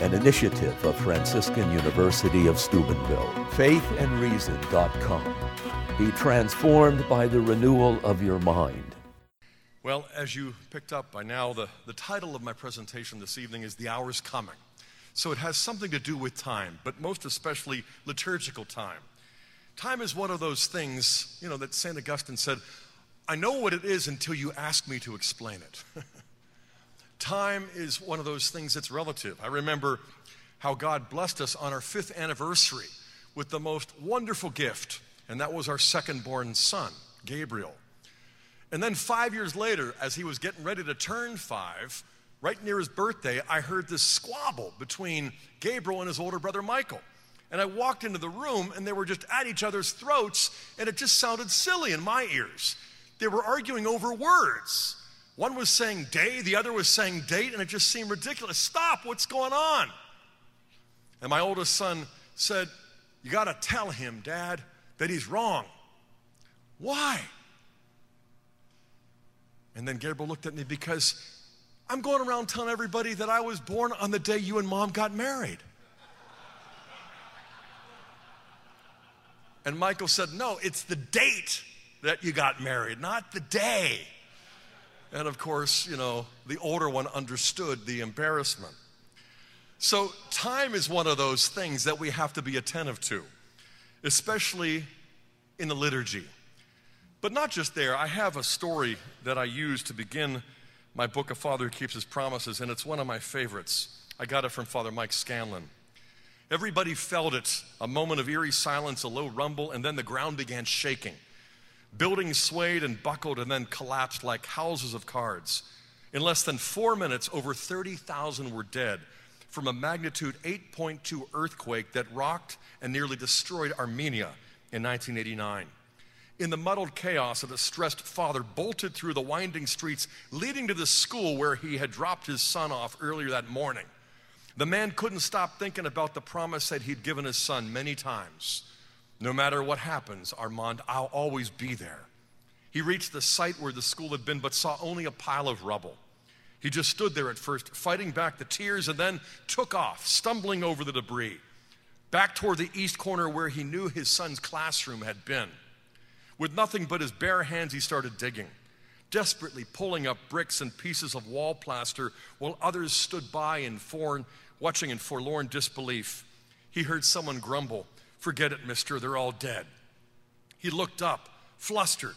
an initiative of Franciscan University of Steubenville. Faithandreason.com. Be transformed by the renewal of your mind. Well, as you picked up by now, the, the title of my presentation this evening is The Hour's Coming. So it has something to do with time, but most especially liturgical time. Time is one of those things, you know, that St. Augustine said, I know what it is until you ask me to explain it. time is one of those things that's relative. I remember how God blessed us on our fifth anniversary with the most wonderful gift, and that was our second born son, Gabriel. And then five years later, as he was getting ready to turn five, right near his birthday, I heard this squabble between Gabriel and his older brother Michael. And I walked into the room and they were just at each other's throats, and it just sounded silly in my ears. They were arguing over words. One was saying day, the other was saying date, and it just seemed ridiculous. Stop, what's going on? And my oldest son said, You got to tell him, Dad, that he's wrong. Why? And then Gabriel looked at me because I'm going around telling everybody that I was born on the day you and mom got married. And Michael said, No, it's the date that you got married, not the day. And of course, you know, the older one understood the embarrassment. So, time is one of those things that we have to be attentive to, especially in the liturgy. But not just there, I have a story that I use to begin my book, A Father Who Keeps His Promises, and it's one of my favorites. I got it from Father Mike Scanlan. Everybody felt it a moment of eerie silence, a low rumble, and then the ground began shaking. Buildings swayed and buckled and then collapsed like houses of cards. In less than four minutes, over 30,000 were dead from a magnitude 8.2 earthquake that rocked and nearly destroyed Armenia in 1989. In the muddled chaos, a distressed father bolted through the winding streets leading to the school where he had dropped his son off earlier that morning. The man couldn't stop thinking about the promise that he'd given his son many times. No matter what happens, Armand, I'll always be there. He reached the site where the school had been, but saw only a pile of rubble. He just stood there at first, fighting back the tears, and then took off, stumbling over the debris, back toward the east corner where he knew his son's classroom had been. With nothing but his bare hands, he started digging, desperately pulling up bricks and pieces of wall plaster while others stood by in foreign, watching in forlorn disbelief. He heard someone grumble, Forget it, mister, they're all dead. He looked up, flustered.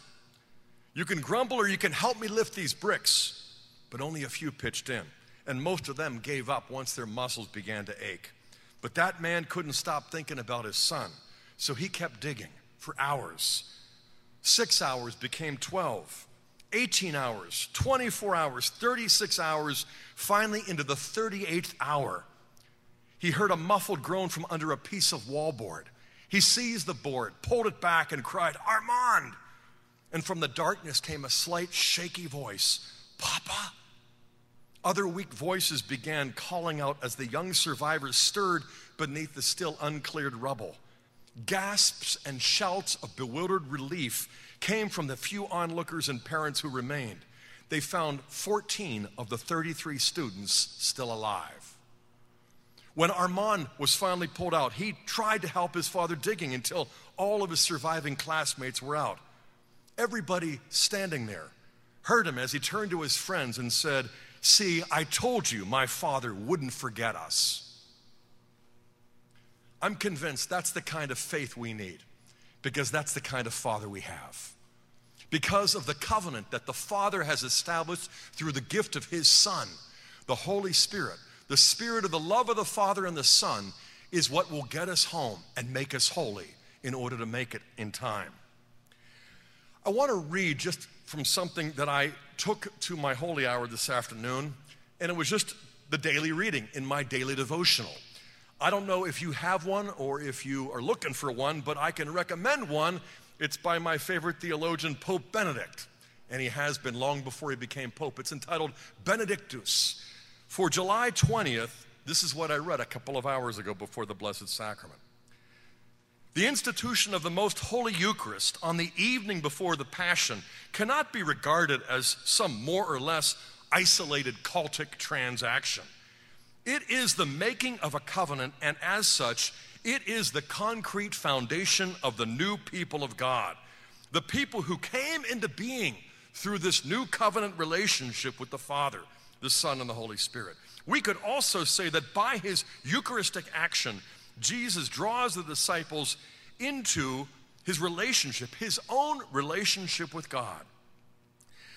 You can grumble or you can help me lift these bricks. But only a few pitched in, and most of them gave up once their muscles began to ache. But that man couldn't stop thinking about his son, so he kept digging for hours. Six hours became 12, 18 hours, 24 hours, 36 hours, finally into the 38th hour. He heard a muffled groan from under a piece of wallboard. He seized the board, pulled it back, and cried, Armand! And from the darkness came a slight, shaky voice Papa? Other weak voices began calling out as the young survivors stirred beneath the still uncleared rubble. Gasps and shouts of bewildered relief came from the few onlookers and parents who remained. They found 14 of the 33 students still alive. When Armand was finally pulled out, he tried to help his father digging until all of his surviving classmates were out. Everybody standing there heard him as he turned to his friends and said, See, I told you my father wouldn't forget us. I'm convinced that's the kind of faith we need because that's the kind of father we have. Because of the covenant that the Father has established through the gift of His Son, the Holy Spirit, the spirit of the love of the Father and the Son is what will get us home and make us holy in order to make it in time. I want to read just from something that I took to my holy hour this afternoon, and it was just the daily reading in my daily devotional. I don't know if you have one or if you are looking for one, but I can recommend one. It's by my favorite theologian, Pope Benedict, and he has been long before he became Pope. It's entitled Benedictus. For July 20th, this is what I read a couple of hours ago before the Blessed Sacrament. The institution of the Most Holy Eucharist on the evening before the Passion cannot be regarded as some more or less isolated cultic transaction. It is the making of a covenant, and as such, it is the concrete foundation of the new people of God. The people who came into being through this new covenant relationship with the Father, the Son, and the Holy Spirit. We could also say that by his Eucharistic action, Jesus draws the disciples into his relationship, his own relationship with God.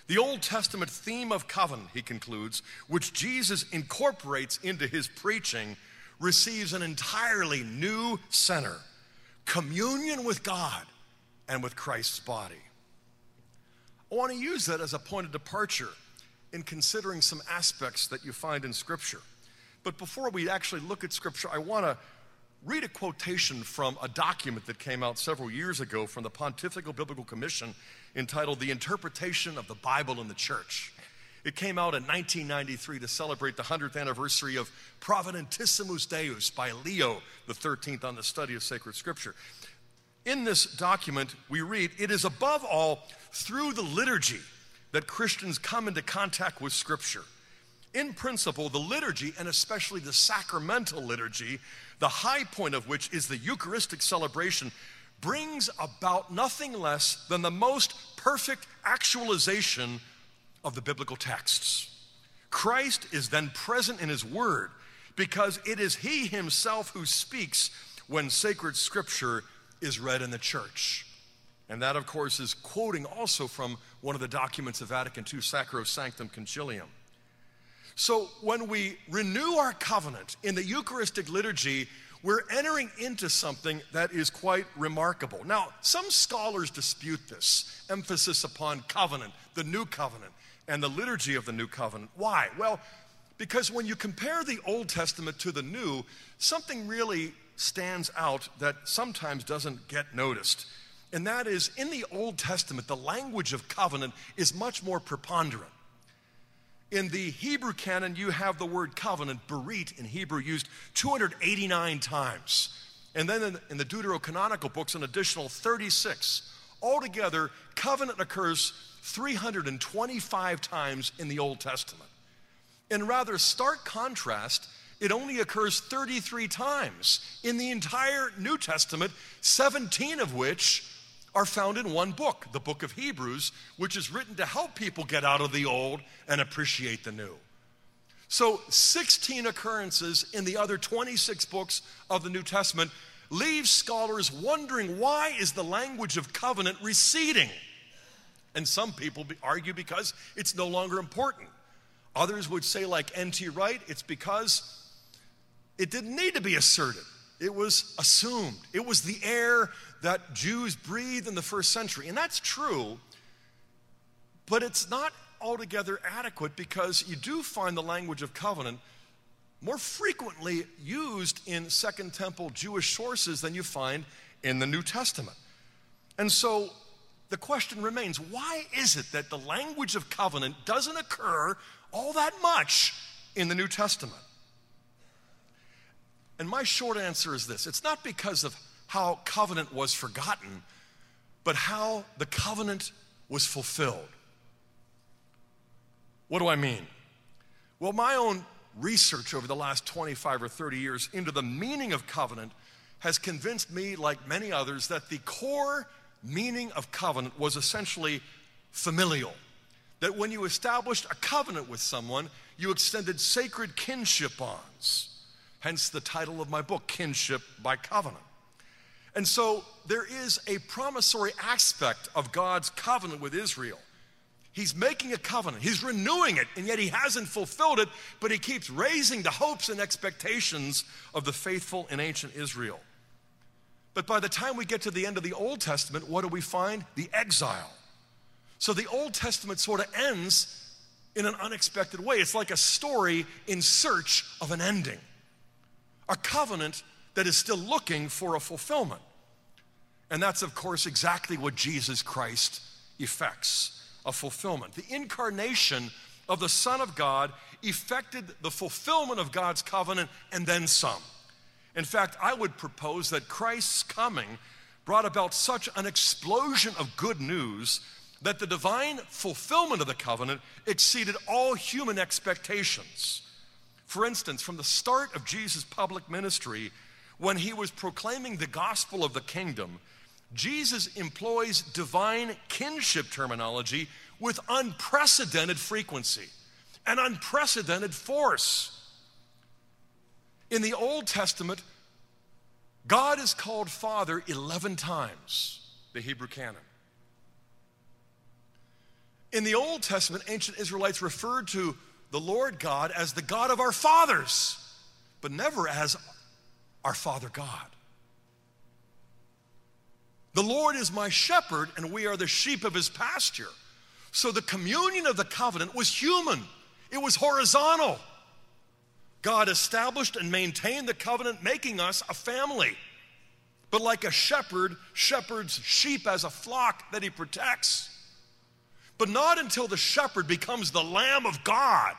The Old Testament theme of covenant, he concludes, which Jesus incorporates into his preaching, receives an entirely new center communion with God and with Christ's body. I want to use that as a point of departure in considering some aspects that you find in Scripture. But before we actually look at Scripture, I want to read a quotation from a document that came out several years ago from the Pontifical Biblical Commission entitled The Interpretation of the Bible in the Church. It came out in 1993 to celebrate the 100th anniversary of Providentissimus Deus by Leo XIII on the study of sacred scripture. In this document, we read, It is above all through the liturgy that Christians come into contact with scripture. In principle, the liturgy, and especially the sacramental liturgy, the high point of which is the Eucharistic celebration, brings about nothing less than the most perfect actualization of the biblical texts. Christ is then present in His Word because it is He Himself who speaks when sacred scripture is read in the church. And that, of course, is quoting also from one of the documents of Vatican II, Sacrosanctum Concilium. So when we renew our covenant in the Eucharistic liturgy, we're entering into something that is quite remarkable. Now, some scholars dispute this emphasis upon covenant, the new covenant, and the liturgy of the new covenant. Why? Well, because when you compare the Old Testament to the New, something really stands out that sometimes doesn't get noticed. And that is in the Old Testament, the language of covenant is much more preponderant. In the Hebrew canon, you have the word covenant, berit in Hebrew, used 289 times. And then in, the Deuterocanonical books, an additional 36. Altogether, covenant occurs 325 times in the Old Testament. In rather stark contrast, it only occurs 33 times in the entire New Testament, 17 of which are found in one book, the book of Hebrews, which is written to help people get out of the old and appreciate the new. So, 16 occurrences in the other 26 books of the New Testament leave scholars wondering why is the language of covenant receding? And some people argue because it's no longer important. Others would say, like N.T. Wright, it's because it didn't need to be asserted. It was assumed. It was the air that Jews breathed in the first century. And that's true, but it's not altogether adequate because you do find the language of covenant more frequently used in Second Temple Jewish sources than you find in the New Testament. And so the question remains why is it that the language of covenant doesn't occur all that much in the New Testament? And my short answer is this it's not because of how covenant was forgotten, but how the covenant was fulfilled. What do I mean? Well, my own research over the last 25 or 30 years into the meaning of covenant has convinced me, like many others, that the core meaning of covenant was essentially familial. That when you established a covenant with someone, you extended sacred kinship bonds. Hence the title of my book, Kinship by Covenant. And so there is a promissory aspect of God's covenant with Israel. He's making a covenant, he's renewing it, and yet he hasn't fulfilled it, but he keeps raising the hopes and expectations of the faithful in ancient Israel. But by the time we get to the end of the Old Testament, what do we find? The exile. So the Old Testament sort of ends in an unexpected way. It's like a story in search of an ending, a covenant that is still looking for a fulfillment. And that's, of course, exactly what Jesus Christ effects a fulfillment. The incarnation of the Son of God effected the fulfillment of God's covenant and then some. In fact, I would propose that Christ's coming brought about such an explosion of good news that the divine fulfillment of the covenant exceeded all human expectations. For instance, from the start of Jesus' public ministry, when he was proclaiming the gospel of the kingdom, Jesus employs divine kinship terminology with unprecedented frequency and unprecedented force. In the Old Testament, God is called Father 11 times, the Hebrew canon. In the Old Testament, ancient Israelites referred to the Lord God as the God of our fathers, but never as our Father God. The Lord is my shepherd, and we are the sheep of his pasture. So the communion of the covenant was human, it was horizontal. God established and maintained the covenant, making us a family. But like a shepherd shepherds sheep as a flock that he protects, but not until the shepherd becomes the Lamb of God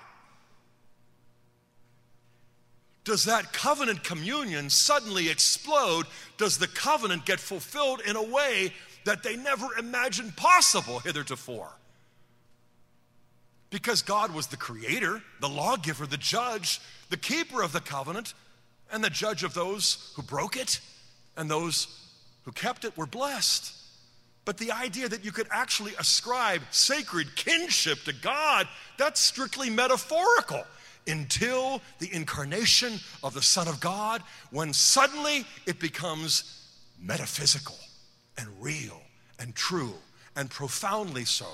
does that covenant communion suddenly explode. Does the covenant get fulfilled in a way that they never imagined possible hitherto? Because God was the creator, the lawgiver, the judge, the keeper of the covenant, and the judge of those who broke it, and those who kept it were blessed. But the idea that you could actually ascribe sacred kinship to God, that's strictly metaphorical until the incarnation of the Son of God, when suddenly it becomes metaphysical and real and true and profoundly so.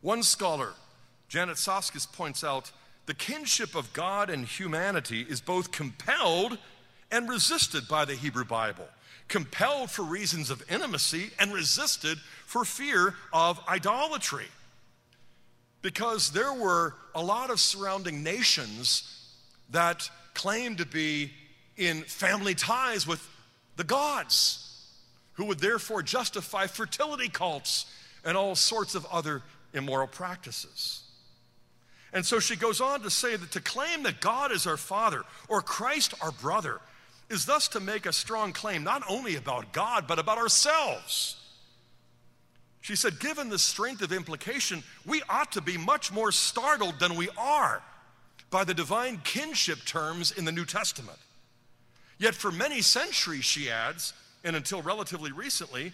One scholar, Janet Soskice, points out the kinship of God and humanity is both compelled and resisted by the Hebrew Bible compelled for reasons of intimacy and resisted for fear of idolatry. Because there were a lot of surrounding nations that claimed to be in family ties with the gods, who would therefore justify fertility cults and all sorts of other immoral practices. And so she goes on to say that to claim that God is our Father or Christ our brother is thus to make a strong claim not only about God, but about ourselves. She said, given the strength of implication, we ought to be much more startled than we are by the divine kinship terms in the New Testament. Yet for many centuries, she adds, and until relatively recently,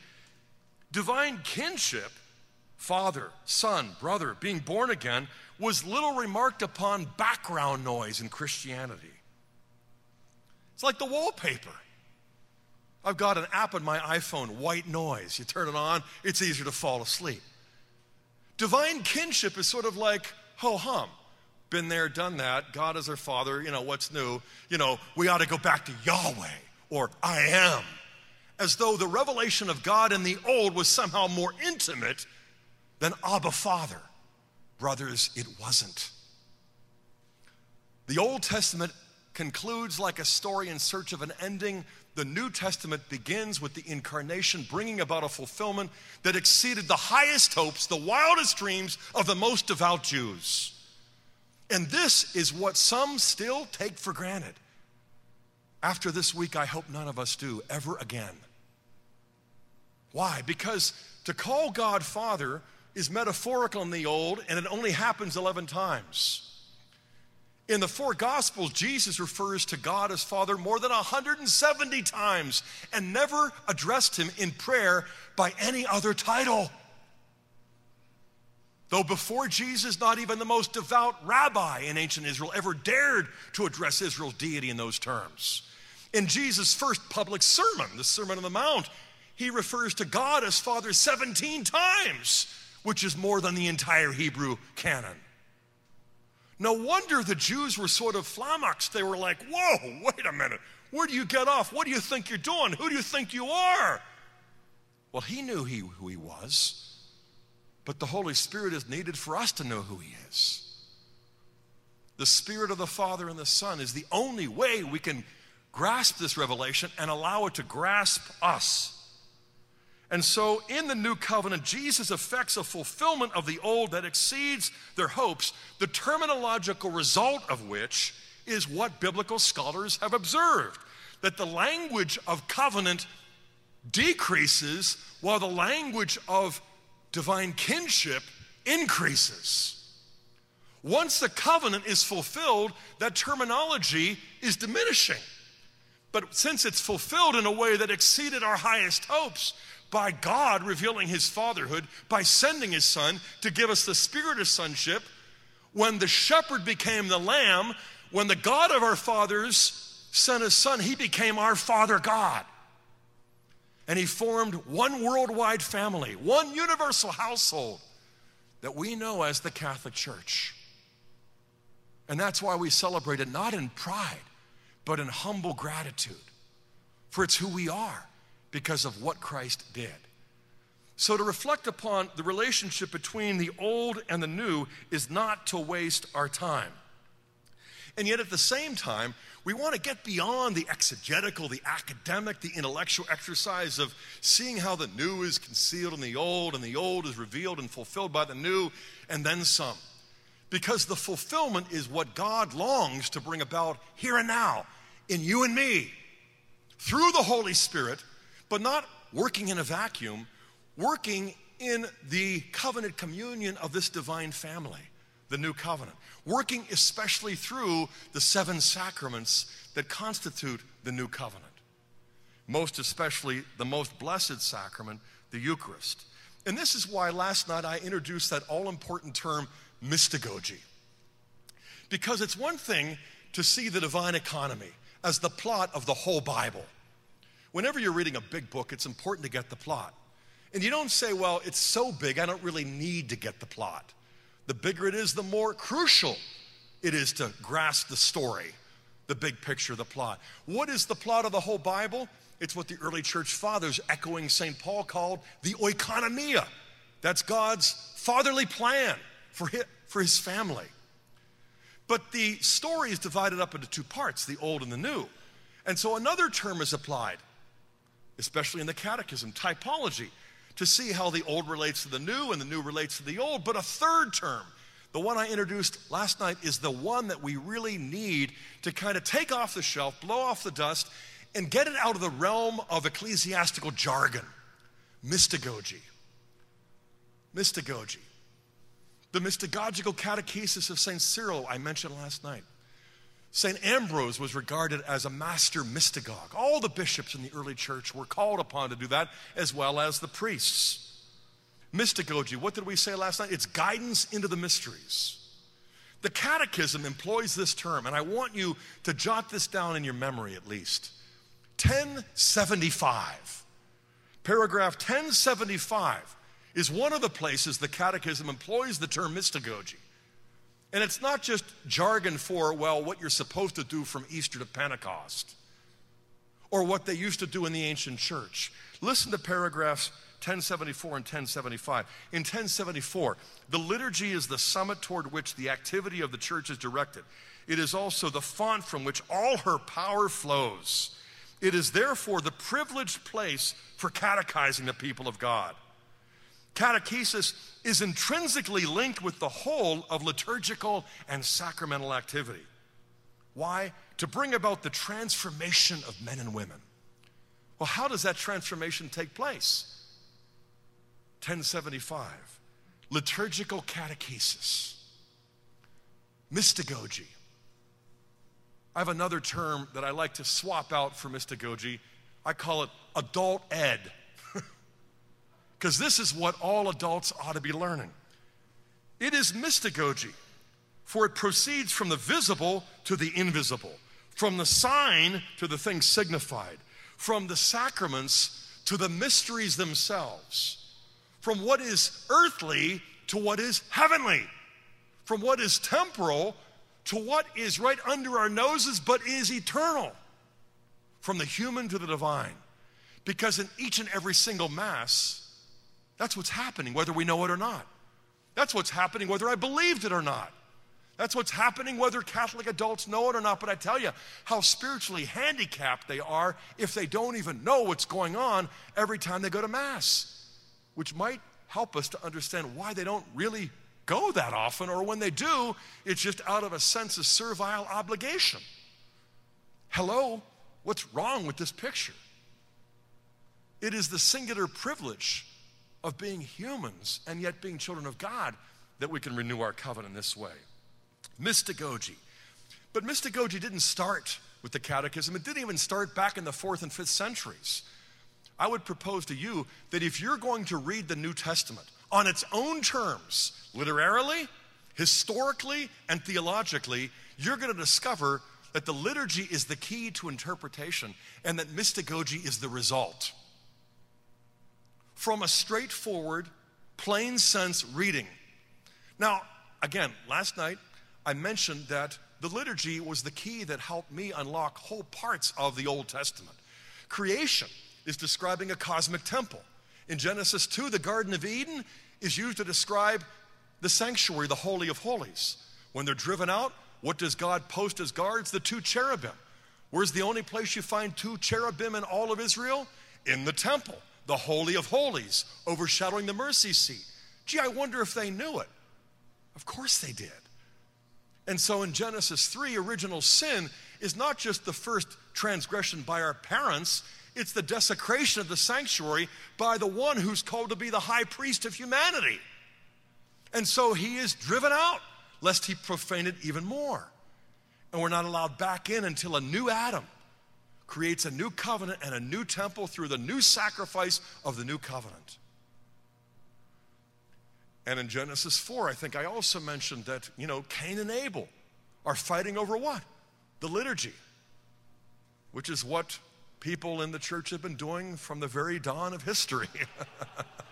divine kinship, father, son, brother, being born again, was little remarked upon background noise in Christianity. It's like the wallpaper. I've got an app on my iPhone, white noise. You turn it on, it's easier to fall asleep. Divine kinship is sort of like ho hum. Been there, done that. God is our Father. You know, what's new? You know, we ought to go back to Yahweh or I am. As though the revelation of God in the old was somehow more intimate than Abba Father. Brothers, it wasn't. The Old Testament concludes like a story in search of an ending. The New Testament begins with the incarnation, bringing about a fulfillment that exceeded the highest hopes, the wildest dreams of the most devout Jews. And this is what some still take for granted. After this week, I hope none of us do ever again. Why? Because to call God Father is metaphorical in the old, and it only happens 11 times. In the four Gospels, Jesus refers to God as Father more than 170 times and never addressed him in prayer by any other title. Though before Jesus, not even the most devout rabbi in ancient Israel ever dared to address Israel's deity in those terms. In Jesus' first public sermon, the Sermon on the Mount, he refers to God as Father 17 times, which is more than the entire Hebrew canon. No wonder the Jews were sort of flummoxed. They were like, whoa, wait a minute. Where do you get off? What do you think you're doing? Who do you think you are? Well, he knew he, who he was, but the Holy Spirit is needed for us to know who he is. The Spirit of the Father and the Son is the only way we can grasp this revelation and allow it to grasp us. And so, in the new covenant, Jesus effects a fulfillment of the old that exceeds their hopes, the terminological result of which is what biblical scholars have observed that the language of covenant decreases while the language of divine kinship increases. Once the covenant is fulfilled, that terminology is diminishing. But since it's fulfilled in a way that exceeded our highest hopes, by God revealing his fatherhood, by sending his son to give us the spirit of sonship, when the shepherd became the lamb, when the God of our fathers sent his son, he became our Father God. And he formed one worldwide family, one universal household that we know as the Catholic Church. And that's why we celebrate it not in pride, but in humble gratitude. For it's who we are because of what Christ did. So, to reflect upon the relationship between the old and the new is not to waste our time. And yet, at the same time, we want to get beyond the exegetical, the academic, the intellectual exercise of seeing how the new is concealed in the old and the old is revealed and fulfilled by the new, and then some. Because the fulfillment is what God longs to bring about here and now in you and me through the Holy Spirit, but not working in a vacuum, working in the covenant communion of this divine family, the new covenant, working especially through the seven sacraments that constitute the new covenant, most especially the most blessed sacrament, the Eucharist. And this is why last night I introduced that all important term, mystagogy. Because it's one thing to see the divine economy as the plot of the whole Bible. Whenever you're reading a big book, it's important to get the plot. And you don't say, well, it's so big, I don't really need to get the plot. The bigger it is, the more crucial it is to grasp the story, the big picture, the plot. What is the plot of the whole Bible? It's what the early church fathers, echoing St. Paul, called the oikonomia. That's God's fatherly plan for his, for his family. But the story is divided up into two parts the old and the new. And so another term is applied, especially in the catechism, typology, to see how the old relates to the new and the new relates to the old. But a third term, the one I introduced last night, is the one that we really need to kind of take off the shelf, blow off the dust, and get it out of the realm of ecclesiastical jargon mystagogy. Mystagogy. The mystagogical catechesis of St. Cyril, I mentioned last night. St. Ambrose was regarded as a master mystagogue. All the bishops in the early church were called upon to do that, as well as the priests. Mystagogy, what did we say last night? It's guidance into the mysteries. The Catechism employs this term, and I want you to jot this down in your memory at least. 1075. Paragraph 1075 is one of the places the Catechism employs the term mystagogy. And it's not just jargon for, well, what you're supposed to do from Easter to Pentecost or what they used to do in the ancient church. Listen to paragraphs 1074 and 1075. In 1074, the liturgy is the summit toward which the activity of the church is directed. It is also the font from which all her power flows. It is therefore the privileged place for catechizing the people of God. Catechesis is intrinsically linked with the whole of liturgical and sacramental activity. Why? To bring about the transformation of men and women. Well, how does that transformation take place? 1075, liturgical catechesis, mystagogy. I have another term that I like to swap out for mystagogy. I call it adult ed because this is what all adults ought to be learning. It is mystagogy, for it proceeds from the visible to the invisible, from the sign to the thing signified, from the sacraments to the mysteries themselves, from what is earthly to what is heavenly, from what is temporal to what is right under our noses but is eternal, from the human to the divine. Because in each and every single Mass, that's what's happening, whether we know it or not. That's what's happening, whether I believed it or not. That's what's happening, whether Catholic adults know it or not. But I tell you how spiritually handicapped they are if they don't even know what's going on every time they go to Mass, which might help us to understand why they don't really go that often, or when they do, it's just out of a sense of servile obligation. Hello, what's wrong with this picture? It is the singular privilege of being humans and yet being children of God that we can renew our covenant this way. Mystagogy. But mystagogy didn't start with the catechism, it didn't even start back in the fourth and fifth centuries. I would propose to you that if you're going to read the New Testament on its own terms, literarily, historically, and theologically, you're going to discover that the liturgy is the key to interpretation and that mystagogy is the result. From a straightforward, plain sense reading. Now, again, last night I mentioned that the liturgy was the key that helped me unlock whole parts of the Old Testament. Creation is describing a cosmic temple. In Genesis 2, the Garden of Eden is used to describe the sanctuary, the Holy of Holies. When they're driven out, what does God post as guards? The two cherubim. Where's the only place you find two cherubim in all of Israel? In the temple, the Holy of Holies, overshadowing the mercy seat. Gee, I wonder if they knew it. Of course they did. And so in Genesis 3, original sin is not just the first transgression by our parents, it's the desecration of the sanctuary by the one who's called to be the high priest of humanity. And so he is driven out, lest he profane it even more. And we're not allowed back in until a new Adam creates a new covenant and a new temple through the new sacrifice of the new covenant. And in Genesis 4, I think I also mentioned that, you know, Cain and Abel are fighting over what? The liturgy, which is what people in the church have been doing from the very dawn of history.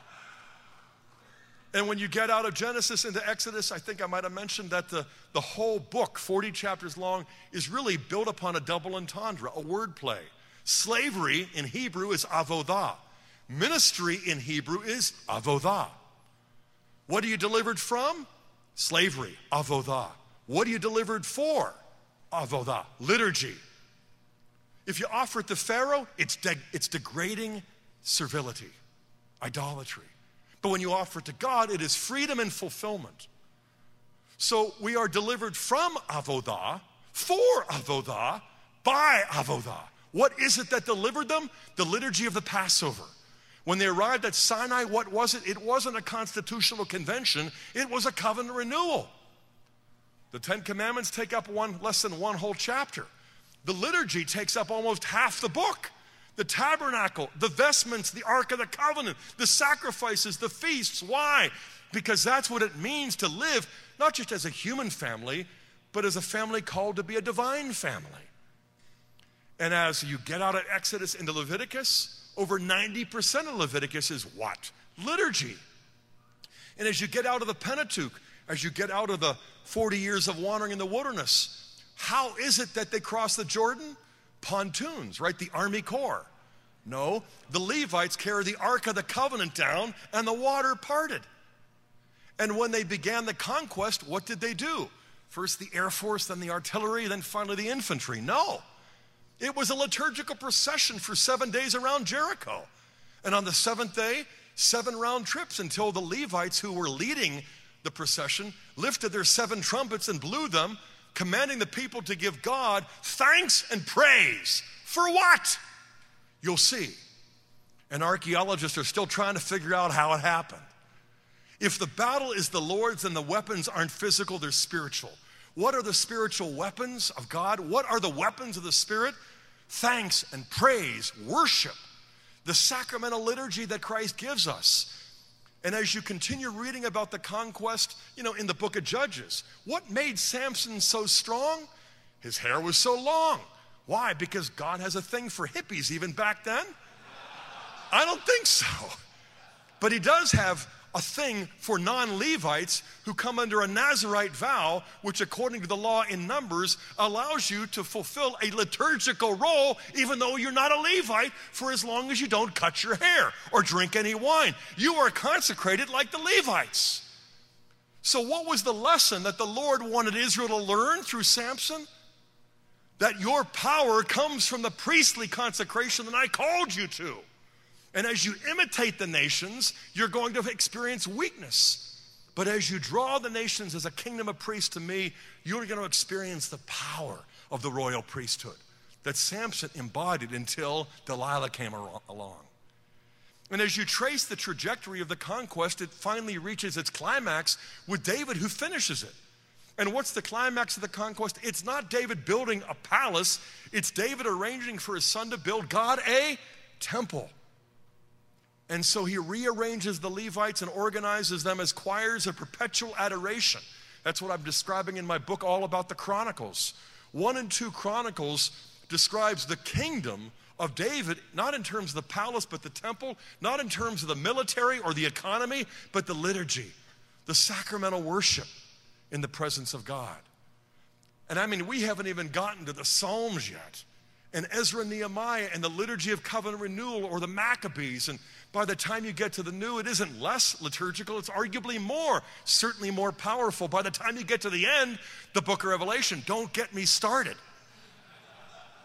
and when you get out of Genesis into Exodus, I think I might have mentioned that the, the whole book, 40 chapters long, is really built upon a double entendre, a word play. Slavery in Hebrew is avodah. Ministry in Hebrew is avodah. What are you delivered from? Slavery, avodah. What are you delivered for? Avodah, liturgy. If you offer it to Pharaoh, it's, de- it's degrading servility, idolatry. But when you offer it to God, it is freedom and fulfillment. So we are delivered from avodah, for avodah, by avodah. What is it that delivered them? The liturgy of the Passover. When they arrived at Sinai, what was it? It wasn't a constitutional convention, it was a covenant renewal. The Ten Commandments take up one less than one whole chapter. The liturgy takes up almost half the book. The tabernacle, the vestments, the Ark of the Covenant, the sacrifices, the feasts. Why? Because that's what it means to live, not just as a human family, but as a family called to be a divine family. And as you get out of Exodus into Leviticus, over 90% of Leviticus is what? Liturgy. And as you get out of the Pentateuch, as you get out of the 40 years of wandering in the wilderness, how is it that they cross the Jordan? Pontoons, right? The Army Corps. No, the Levites carry the Ark of the Covenant down and the water parted. And when they began the conquest, what did they do? First the Air Force, then the artillery, then finally the infantry. No. It was a liturgical procession for seven days around Jericho. And on the seventh day, seven round trips until the Levites who were leading the procession lifted their seven trumpets and blew them, commanding the people to give God thanks and praise. For what? You'll see. And archaeologists are still trying to figure out how it happened. If the battle is the Lord's and the weapons aren't physical, they're spiritual. What are the spiritual weapons of God? What are the weapons of the Spirit? Thanks and praise, worship, the sacramental liturgy that Christ gives us. And as you continue reading about the conquest, you know, in the book of Judges, what made Samson so strong? His hair was so long. Why? Because God has a thing for hippies even back then? I don't think so. But he does have a thing for non Levites who come under a Nazarite vow, which, according to the law in Numbers, allows you to fulfill a liturgical role, even though you're not a Levite, for as long as you don't cut your hair or drink any wine. You are consecrated like the Levites. So, what was the lesson that the Lord wanted Israel to learn through Samson? That your power comes from the priestly consecration that I called you to. And as you imitate the nations, you're going to experience weakness. But as you draw the nations as a kingdom of priests to me, you're going to experience the power of the royal priesthood that Samson embodied until Delilah came along. And as you trace the trajectory of the conquest, it finally reaches its climax with David, who finishes it. And what's the climax of the conquest? It's not David building a palace, it's David arranging for his son to build God a temple. And so he rearranges the Levites and organizes them as choirs of perpetual adoration. That's what I'm describing in my book, all about the Chronicles. One and two Chronicles describes the kingdom of David, not in terms of the palace, but the temple, not in terms of the military or the economy, but the liturgy, the sacramental worship in the presence of God. And I mean, we haven't even gotten to the Psalms yet, and Ezra and Nehemiah, and the liturgy of covenant renewal, or the Maccabees. And by the time you get to the new, it isn't less liturgical, it's arguably more, certainly more powerful. By the time you get to the end, the book of Revelation, don't get me started.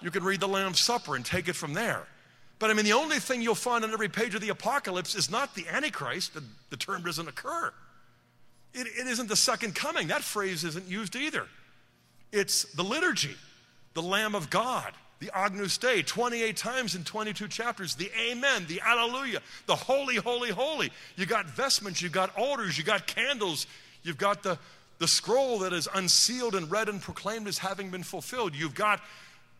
You can read the Lamb's Supper and take it from there. But I mean, the only thing you'll find on every page of the Apocalypse is not the Antichrist, the, the term doesn't occur. It, it isn't the second coming, that phrase isn't used either. It's the liturgy, the Lamb of God, the Agnus Dei, 28 times in 22 chapters, the Amen, the Alleluia, the Holy, Holy, Holy. You got vestments, you got altars, you got candles, you've got the, the scroll that is unsealed and read and proclaimed as having been fulfilled. You've got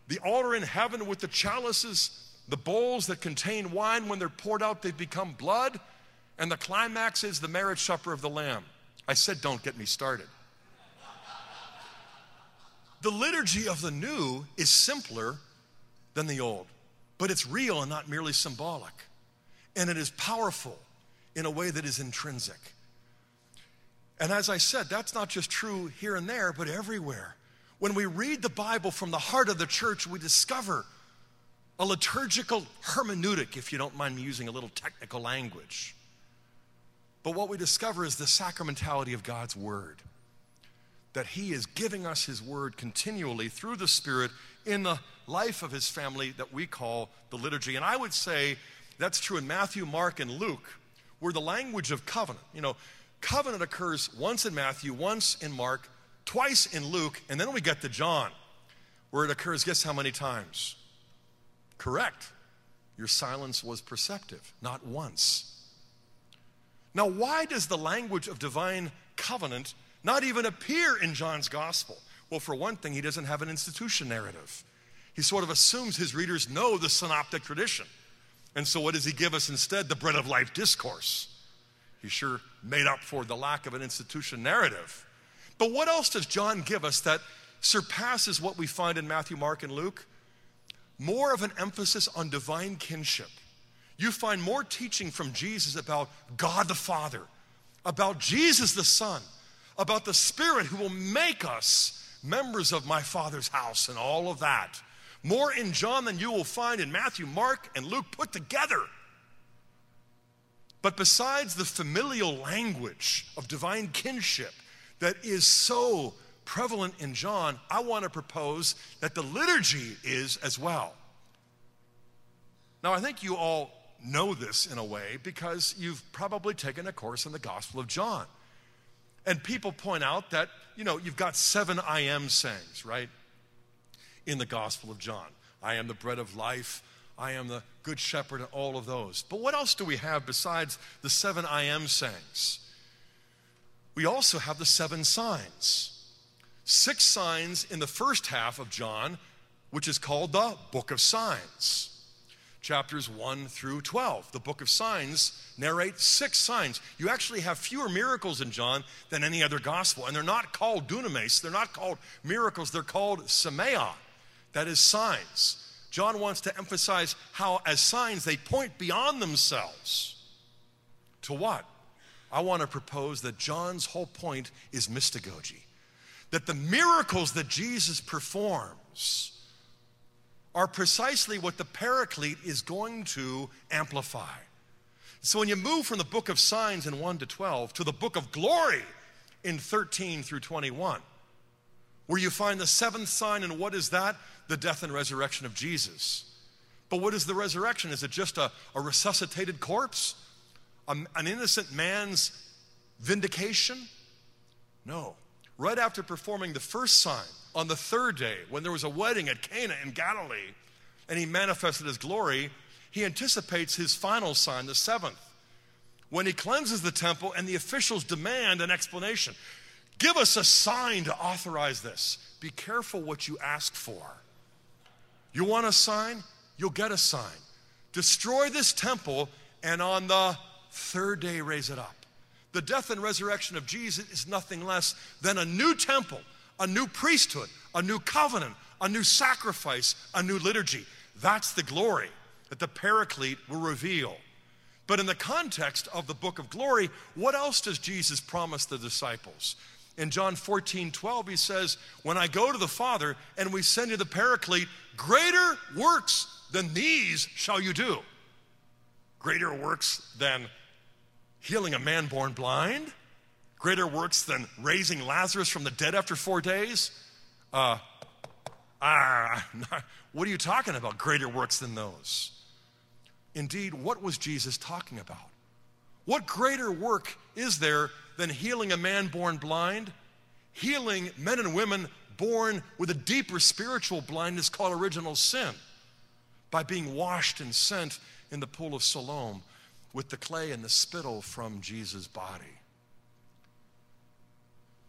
the altar in heaven with the chalices, the bowls that contain wine, when they're poured out, they become blood. And the climax is the marriage supper of the Lamb. I said, don't get me started. The liturgy of the new is simpler than the old, but it's real and not merely symbolic. And it is powerful in a way that is intrinsic. And as I said, that's not just true here and there, but everywhere. When we read the Bible from the heart of the church, we discover a liturgical hermeneutic, if you don't mind me using a little technical language. But what we discover is the sacramentality of God's Word. That He is giving us His Word continually through the Spirit in the life of His family that we call the liturgy. And I would say that's true in Matthew, Mark, and Luke, where the language of covenant, you know, covenant occurs once in Matthew, once in Mark, twice in Luke, and then we get to John, where it occurs, guess how many times? Correct. Your silence was perceptive, not once. Now, why does the language of divine covenant not even appear in John's gospel? Well, for one thing, he doesn't have an institution narrative. He sort of assumes his readers know the synoptic tradition. And so, what does he give us instead? The bread of life discourse. He sure made up for the lack of an institution narrative. But what else does John give us that surpasses what we find in Matthew, Mark, and Luke? More of an emphasis on divine kinship. You find more teaching from Jesus about God the Father, about Jesus the Son, about the Spirit who will make us members of my Father's house and all of that. More in John than you will find in Matthew, Mark, and Luke put together. But besides the familial language of divine kinship, that is so prevalent in John, I want to propose that the liturgy is as well. Now, I think you all know this in a way because you've probably taken a course in the Gospel of John. And people point out that, you know, you've got seven I am sayings, right? In the Gospel of John. I am the bread of life. I am the good shepherd, and all of those. But what else do we have besides the seven I am sayings? we also have the seven signs. Six signs in the first half of John, which is called the Book of Signs. Chapters 1 through 12. The Book of Signs narrates six signs. You actually have fewer miracles in John than any other gospel, and they're not called dunamis, they're not called miracles, they're called semeia, that is, signs. John wants to emphasize how, as signs, they point beyond themselves to what? I want to propose that John's whole point is mystagogy. That the miracles that Jesus performs are precisely what the paraclete is going to amplify. So when you move from the book of signs in 1 to 12 to the book of glory in 13 through 21, where you find the seventh sign, and what is that? The death and resurrection of Jesus. But what is the resurrection? Is it just a, a resuscitated corpse? an innocent man's vindication? No. Right after performing the first sign on the third day, when there was a wedding at Cana in Galilee, and he manifested his glory, he anticipates his final sign, the seventh, when he cleanses the temple and the officials demand an explanation. Give us a sign to authorize this. Be careful what you ask for. You want a sign? You'll get a sign. Destroy this temple, and on the third day, raise it up. The death and resurrection of Jesus is nothing less than a new temple, a new priesthood, a new covenant, a new sacrifice, a new liturgy. That's the glory that the Paraclete will reveal. But in the context of the book of glory, what else does Jesus promise the disciples? In John 14, 12, he says, When I go to the Father and we send you the Paraclete, greater works than these shall you do. Greater works than healing a man born blind? Greater works than raising Lazarus from the dead after four days? Uh, ah, what are you talking about? Greater works than those. Indeed, what was Jesus talking about? What greater work is there than healing a man born blind? Healing men and women born with a deeper spiritual blindness called original sin by being washed and sent in the pool of Siloam with the clay and the spittle from Jesus' body.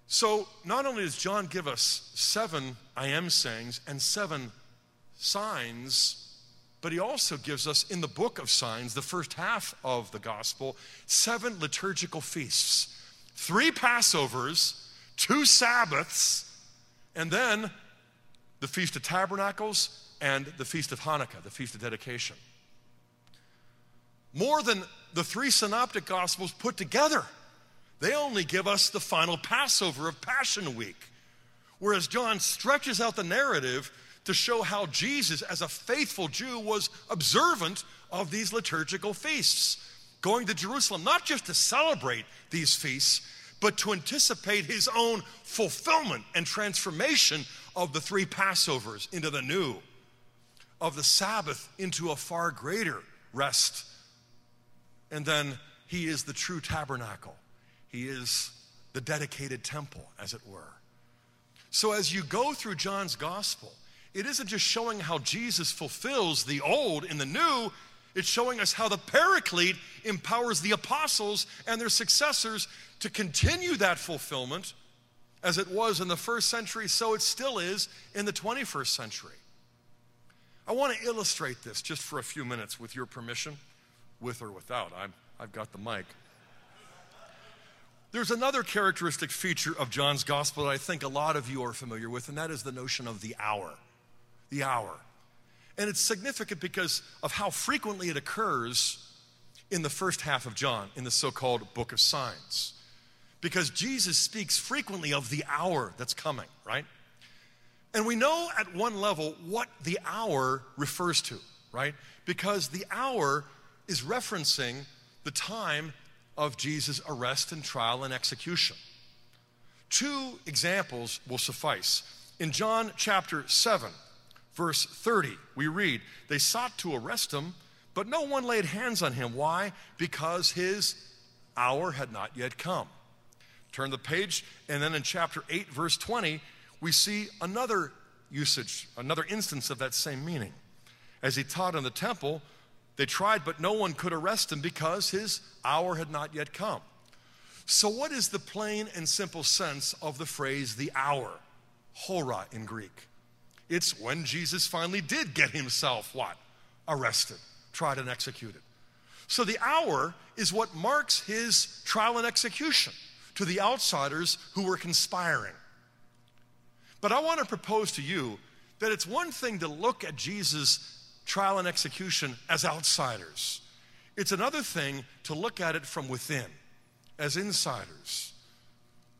So, not only does John give us seven I am sayings and seven signs but he also gives us in the book of signs, the first half of the gospel, seven liturgical feasts, three Passovers, two Sabbaths, and then the Feast of Tabernacles and the Feast of Hanukkah, the Feast of Dedication. More than the three synoptic gospels put together. They only give us the final Passover of Passion Week. Whereas John stretches out the narrative to show how Jesus, as a faithful Jew, was observant of these liturgical feasts, going to Jerusalem, not just to celebrate these feasts, but to anticipate his own fulfillment and transformation of the three Passovers into the new, of the Sabbath into a far greater rest. And then he is the true tabernacle, he is the dedicated temple, as it were. So as you go through John's gospel, it isn't just showing how Jesus fulfills the old in the new, it's showing us how the paraclete empowers the apostles and their successors to continue that fulfillment as it was in the first century, so it still is in the 21st century. I want to illustrate this just for a few minutes with your permission, with or without. I'm, I've got the mic. There's another characteristic feature of John's gospel that I think a lot of you are familiar with, and that is the notion of the hour the hour. And it's significant because of how frequently it occurs in the first half of John, in the so called book of signs. Because Jesus speaks frequently of the hour that's coming, right? And we know at one level what the hour refers to, right? Because the hour is referencing the time of Jesus' arrest and trial and execution. Two examples will suffice. In John chapter 7, Verse 30, we read, They sought to arrest him, but no one laid hands on him. Why? Because his hour had not yet come. Turn the page, and then in chapter 8, verse 20, we see another usage, another instance of that same meaning. As he taught in the temple, they tried, but no one could arrest him because his hour had not yet come. So, what is the plain and simple sense of the phrase the hour? Hora in Greek. It's when Jesus finally did get himself what? Arrested, tried, and executed. So the hour is what marks his trial and execution to the outsiders who were conspiring. But I want to propose to you that it's one thing to look at Jesus' trial and execution as outsiders, it's another thing to look at it from within as insiders,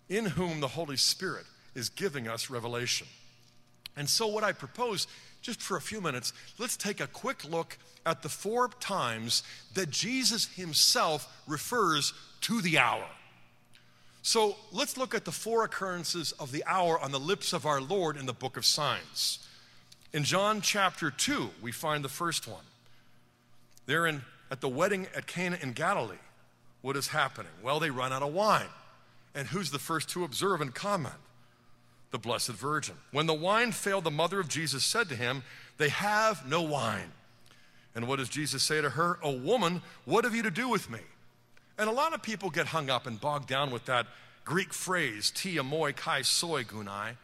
in whom the Holy Spirit is giving us revelation. And so, what I propose, just for a few minutes, let's take a quick look at the four times that Jesus himself refers to the hour. So, let's look at the four occurrences of the hour on the lips of our Lord in the book of signs. In John chapter 2, we find the first one. They're in, at the wedding at Cana in Galilee. What is happening? Well, they run out of wine. And who's the first to observe and comment? the Blessed Virgin. When the wine failed, the mother of Jesus said to him, They have no wine. And what does Jesus say to her? A woman, what have you to do with me? And a lot of people get hung up and bogged down with that Greek phrase, tia moi kai soi gunai.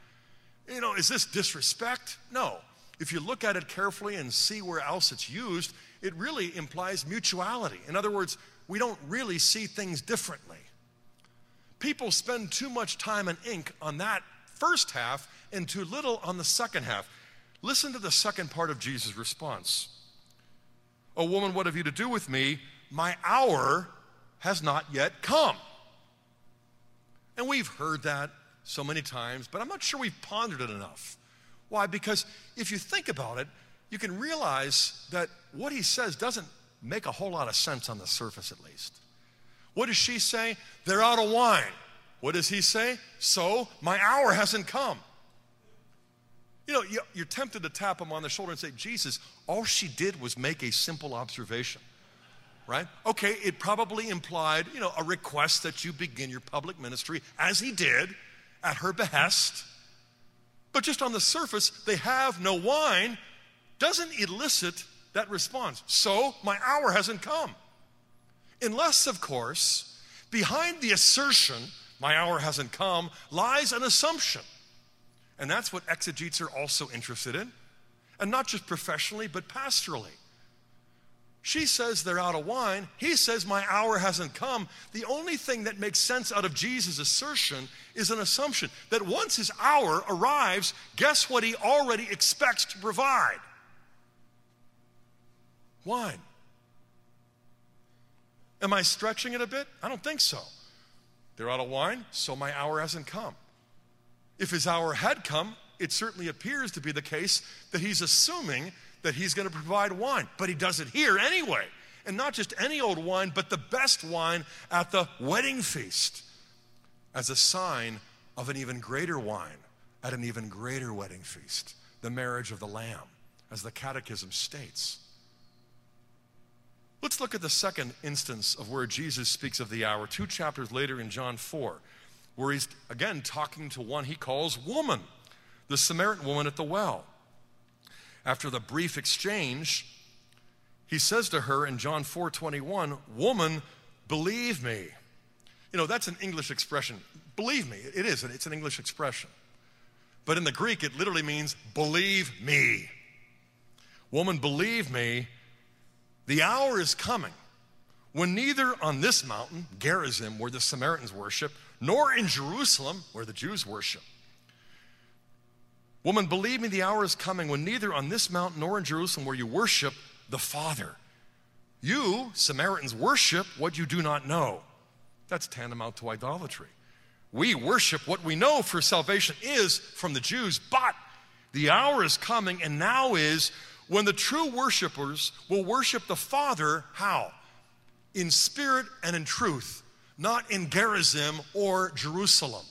You know, is this disrespect? No. If you look at it carefully and see where else it's used, it really implies mutuality. In other words, we don't really see things differently. People spend too much time and ink on that first half and too little on the second half. Listen to the second part of Jesus' response. O woman, what have you to do with me? My hour has not yet come. And we've heard that so many times, but I'm not sure we've pondered it enough. Why? Because if you think about it, you can realize that what he says doesn't make a whole lot of sense on the surface, at least. What does she say? They're out of wine. What does he say? So my hour hasn't come. You know, you're tempted to tap him on the shoulder and say, Jesus, all she did was make a simple observation, right? Okay, it probably implied, you know, a request that you begin your public ministry, as he did, at her behest. But just on the surface, they have no wine, doesn't elicit that response. So my hour hasn't come. Unless, of course, behind the assertion, my hour hasn't come, lies an assumption and that's what exegetes are also interested in. And not just professionally, but pastorally. She says they're out of wine. He says, My hour hasn't come. The only thing that makes sense out of Jesus' assertion is an assumption that once his hour arrives, guess what he already expects to provide? Wine. Am I stretching it a bit? I don't think so. They're out of wine, so my hour hasn't come. If his hour had come, it certainly appears to be the case that he's assuming that he's going to provide wine, but he does it here anyway. And not just any old wine, but the best wine at the wedding feast as a sign of an even greater wine at an even greater wedding feast, the marriage of the Lamb, as the Catechism states. Let's look at the second instance of where Jesus speaks of the hour, two chapters later in John 4 where he's again talking to one he calls woman, the Samaritan woman at the well. After the brief exchange, he says to her in John 4 21, Woman, believe me. You know, that's an English expression. Believe me, it is, it's an English expression. But in the Greek, it literally means believe me. Woman, believe me, the hour is coming when neither on this mountain, Gerizim, where the Samaritans worship, nor in Jerusalem, where the Jews worship. Woman, believe me, the hour is coming when neither on this mountain nor in Jerusalem, where you worship the Father, you, Samaritans, worship what you do not know. That's tantamount to idolatry. We worship what we know for salvation is from the Jews, but the hour is coming and now is when the true worshipers will worship the Father how? In spirit and in truth not in Gerizim or Jerusalem.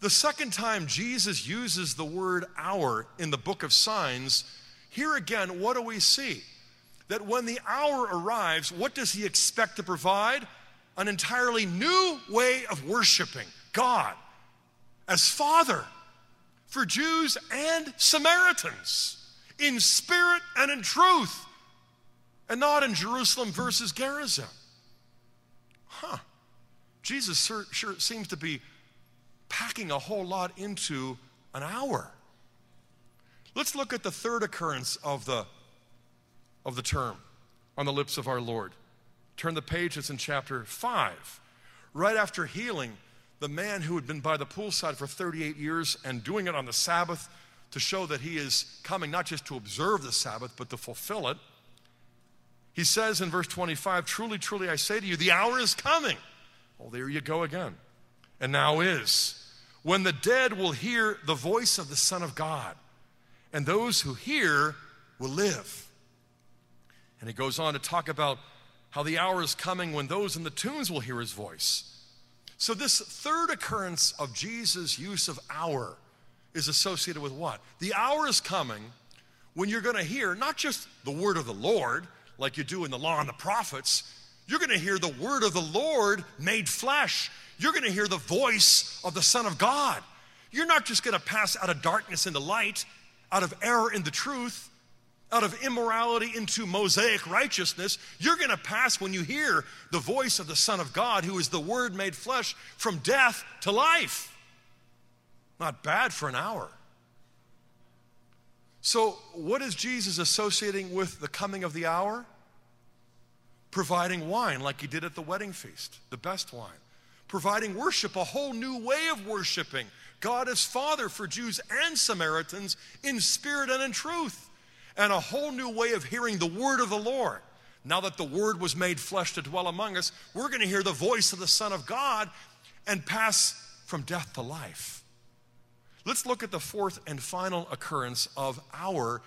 The second time Jesus uses the word hour in the book of signs, here again, what do we see? That when the hour arrives, what does he expect to provide? An entirely new way of worshiping God as Father for Jews and Samaritans in spirit and in truth, and not in Jerusalem versus Gerizim huh, Jesus sure, sure seems to be packing a whole lot into an hour. Let's look at the third occurrence of the, of the term on the lips of our Lord. Turn the page, it's in chapter 5. Right after healing the man who had been by the poolside for 38 years and doing it on the Sabbath to show that he is coming not just to observe the Sabbath, but to fulfill it. He says in verse 25, Truly, truly, I say to you, the hour is coming. Well, there you go again. And now is when the dead will hear the voice of the Son of God, and those who hear will live. And he goes on to talk about how the hour is coming when those in the tombs will hear his voice. So, this third occurrence of Jesus' use of hour is associated with what? The hour is coming when you're going to hear not just the word of the Lord, like you do in the law and the prophets, you're going to hear the word of the Lord made flesh. You're going to hear the voice of the Son of God. You're not just going to pass out of darkness into light, out of error into truth. out of immorality into Mosaic righteousness, you're going to pass when you hear the voice of the Son of God, who is the Word made flesh, from death to life. Not bad for an hour. So, what is Jesus associating with the coming of the hour? Providing wine like he did at the wedding feast, the best wine. Providing worship, a whole new way of worshiping God as Father for Jews and Samaritans in spirit and in truth and a whole new way of hearing the word of the Lord. Now that the word was made flesh to dwell among us, we're going to hear the voice of the Son of God and pass from death to life. Let's look at the fourth and final occurrence of hour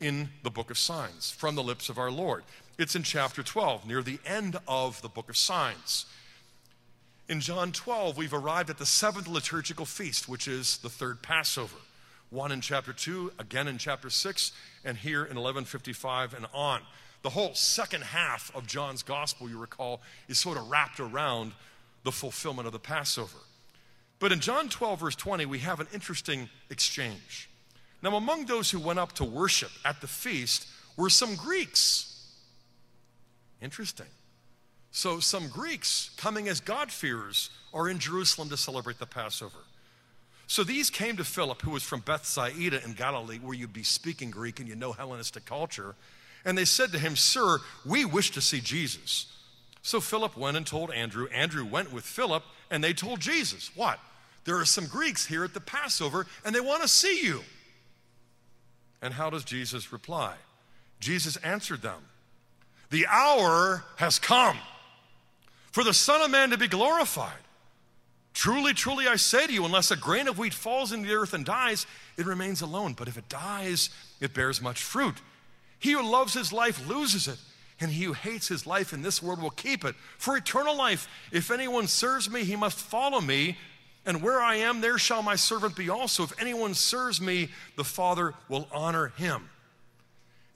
in the book of signs from the lips of our Lord. It's in chapter 12, near the end of the book of signs. In John 12, we've arrived at the seventh liturgical feast, which is the third Passover one in chapter 2, again in chapter 6, and here in 1155 and on. The whole second half of John's gospel, you recall, is sort of wrapped around the fulfillment of the Passover. But in John 12, verse 20, we have an interesting exchange. Now, among those who went up to worship at the feast were some Greeks. Interesting. So, some Greeks coming as God-fearers are in Jerusalem to celebrate the Passover. So these came to Philip, who was from Bethsaida in Galilee, where you'd be speaking Greek and you know Hellenistic culture. And they said to him, Sir, we wish to see Jesus. So Philip went and told Andrew. Andrew went with Philip, and they told Jesus, What? There are some Greeks here at the Passover, and they want to see you. And how does Jesus reply? Jesus answered them, The hour has come for the Son of Man to be glorified. Truly, truly, I say to you, unless a grain of wheat falls into the earth and dies, it remains alone. But if it dies, it bears much fruit. He who loves his life loses it, and he who hates his life in this world will keep it for eternal life. If anyone serves me, he must follow me, and where I am, there shall my servant be also. If anyone serves me, the Father will honor him.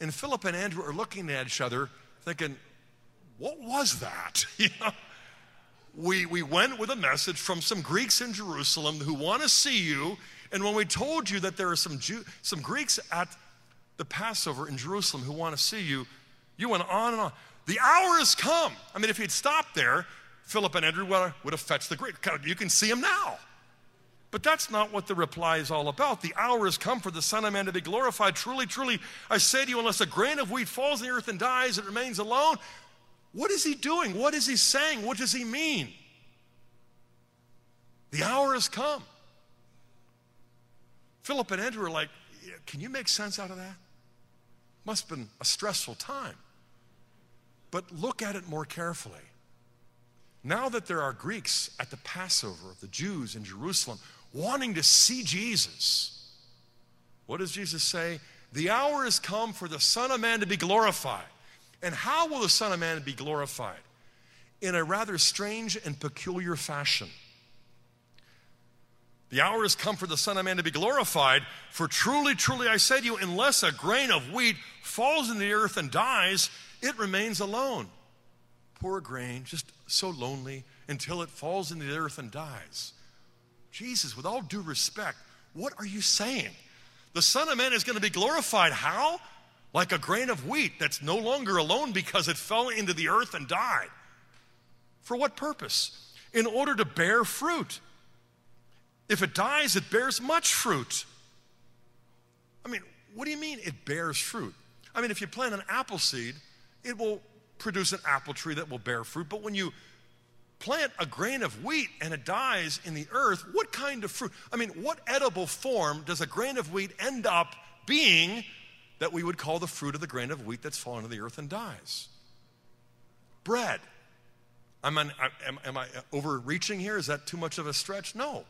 And Philip and Andrew are looking at each other, thinking, What was that? You know? we, we went with a message from some Greeks in Jerusalem who want to see you. And when we told you that there are some, Jew, some Greeks at the Passover in Jerusalem who want to see you, you went on and on. The hour has come. I mean, if he'd stopped there, Philip and Andrew would have fetched the Greek. You can see him now. But that's not what the reply is all about. The hour has come for the Son of Man to be glorified. Truly, truly, I say to you, unless a grain of wheat falls in the earth and dies, it remains alone. What is he doing? What is he saying? What does he mean? The hour has come. Philip and Andrew are like, Can you make sense out of that? Must have been a stressful time. But look at it more carefully. Now that there are Greeks at the Passover of the Jews in Jerusalem wanting to see Jesus, what does Jesus say? The hour has come for the Son of Man to be glorified. And how will the Son of Man be glorified? In a rather strange and peculiar fashion. The hour has come for the Son of Man to be glorified. For truly, truly, I say to you, unless a grain of wheat falls in the earth and dies, it remains alone. Poor grain, just so lonely until it falls in the earth and dies. Jesus, with all due respect, what are you saying? The Son of Man is going to be glorified. How? like a grain of wheat that's no longer alone because it fell into the earth and died. For what purpose? In order to bear fruit. If it dies, it bears much fruit. I mean, what do you mean it bears fruit? I mean, if you plant an apple seed, it will produce an apple tree that will bear fruit. But when you plant a grain of wheat and it dies in the earth, what kind of fruit? I mean, what edible form does a grain of wheat end up being that we would call the fruit of the grain of wheat that's fallen to the earth and dies. Bread. Am I, am, am I overreaching here? Is that too much of a stretch? No.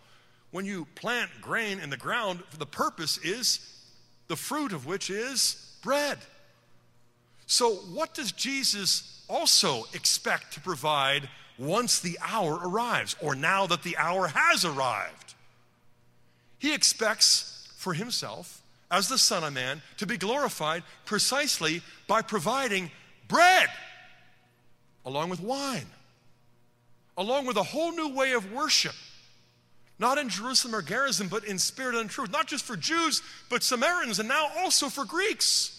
When you plant grain in the ground, the purpose is the fruit of which is bread. So, what does Jesus also expect to provide once the hour arrives, or now that the hour has arrived? He expects for himself as the Son of Man to be glorified precisely by providing bread along with wine, along with a whole new way of worship. Not in Jerusalem or Gerizim, but in spirit and truth, not just for Jews, but Samaritans, and now also for Greeks.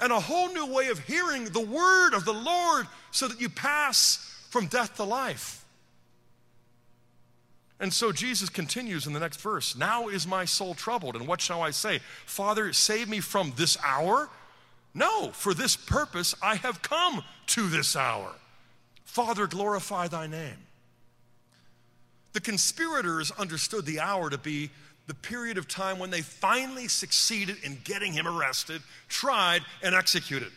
and a whole new way of hearing the word of the Lord so that you pass from death to life. And so Jesus continues in the next verse Now is my soul troubled, and what shall I say? Father, save me from this hour? No, for this purpose I have come to this hour. Father, glorify thy name. The conspirators understood the hour to be the period of time when they finally succeeded in getting him arrested, tried, and executed.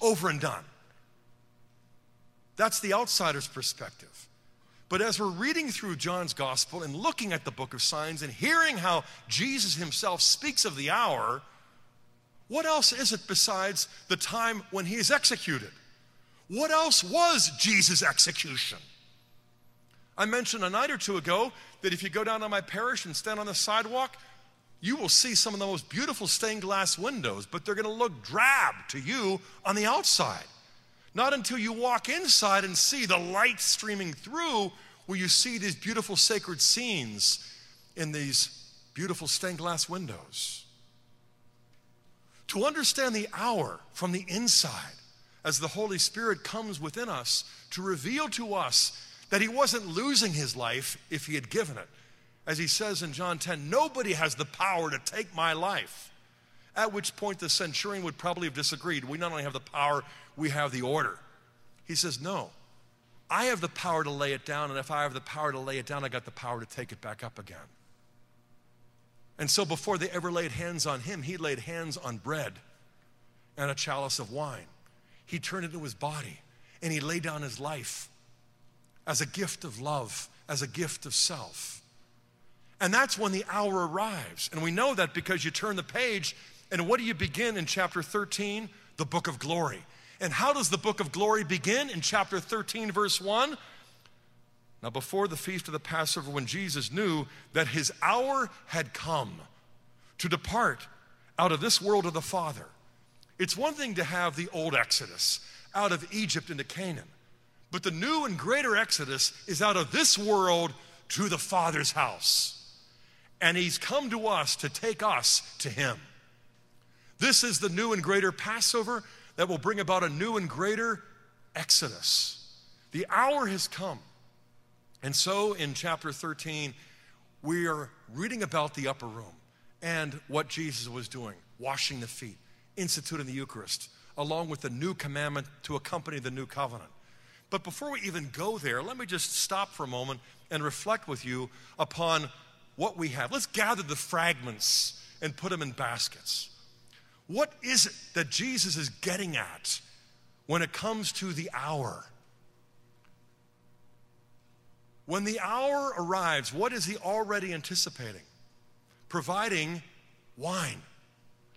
Over and done. That's the outsider's perspective. But as we're reading through John's gospel and looking at the book of signs and hearing how Jesus himself speaks of the hour, what else is it besides the time when he is executed? What else was Jesus' execution? I mentioned a night or two ago that if you go down to my parish and stand on the sidewalk, you will see some of the most beautiful stained glass windows, but they're going to look drab to you on the outside. Not until you walk inside and see the light streaming through will you see these beautiful sacred scenes in these beautiful stained glass windows. To understand the hour from the inside, as the Holy Spirit comes within us to reveal to us that he wasn't losing his life if he had given it. As he says in John 10, nobody has the power to take my life. At which point the centurion would probably have disagreed. We not only have the power, we have the order. He says, No, I have the power to lay it down, and if I have the power to lay it down, I got the power to take it back up again. And so before they ever laid hands on him, he laid hands on bread and a chalice of wine. He turned it into his body and he laid down his life as a gift of love, as a gift of self. And that's when the hour arrives. And we know that because you turn the page, and what do you begin in chapter 13? The book of glory. And how does the book of glory begin? In chapter 13, verse 1. Now, before the feast of the Passover, when Jesus knew that his hour had come to depart out of this world of the Father, it's one thing to have the old Exodus out of Egypt into Canaan. But the new and greater Exodus is out of this world to the Father's house. And He's come to us to take us to Him. This is the new and greater Passover that will bring about a new and greater Exodus. The hour has come. And so in chapter 13, we are reading about the upper room and what Jesus was doing, washing the feet, instituting the Eucharist, along with the new commandment to accompany the new covenant. But before we even go there, let me just stop for a moment and reflect with you upon what we have. Let's gather the fragments and put them in baskets. What is it that Jesus is getting at when it comes to the hour? When the hour arrives, what is he already anticipating? Providing wine,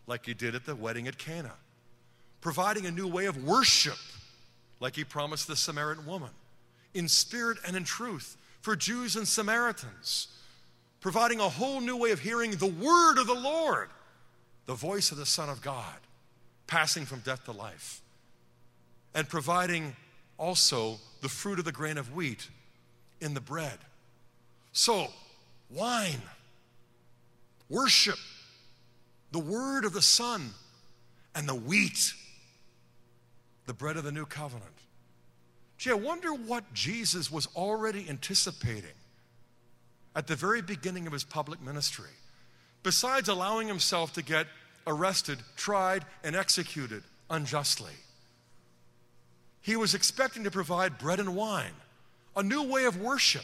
like he did at the wedding at Cana. Providing a new way of worship like he promised the Samaritan woman, in spirit and in truth, for Jews and Samaritans, providing a whole new way of hearing the word of the Lord, the voice of the Son of God, passing from death to life, and providing also the fruit of the grain of wheat in the bread. So, wine, worship, the word of the Son, and the wheat the bread of the new covenant. Gee, I wonder what Jesus was already anticipating at the very beginning of his public ministry, besides allowing himself to get arrested, tried, and executed unjustly. He was expecting to provide bread and wine, a new way of worship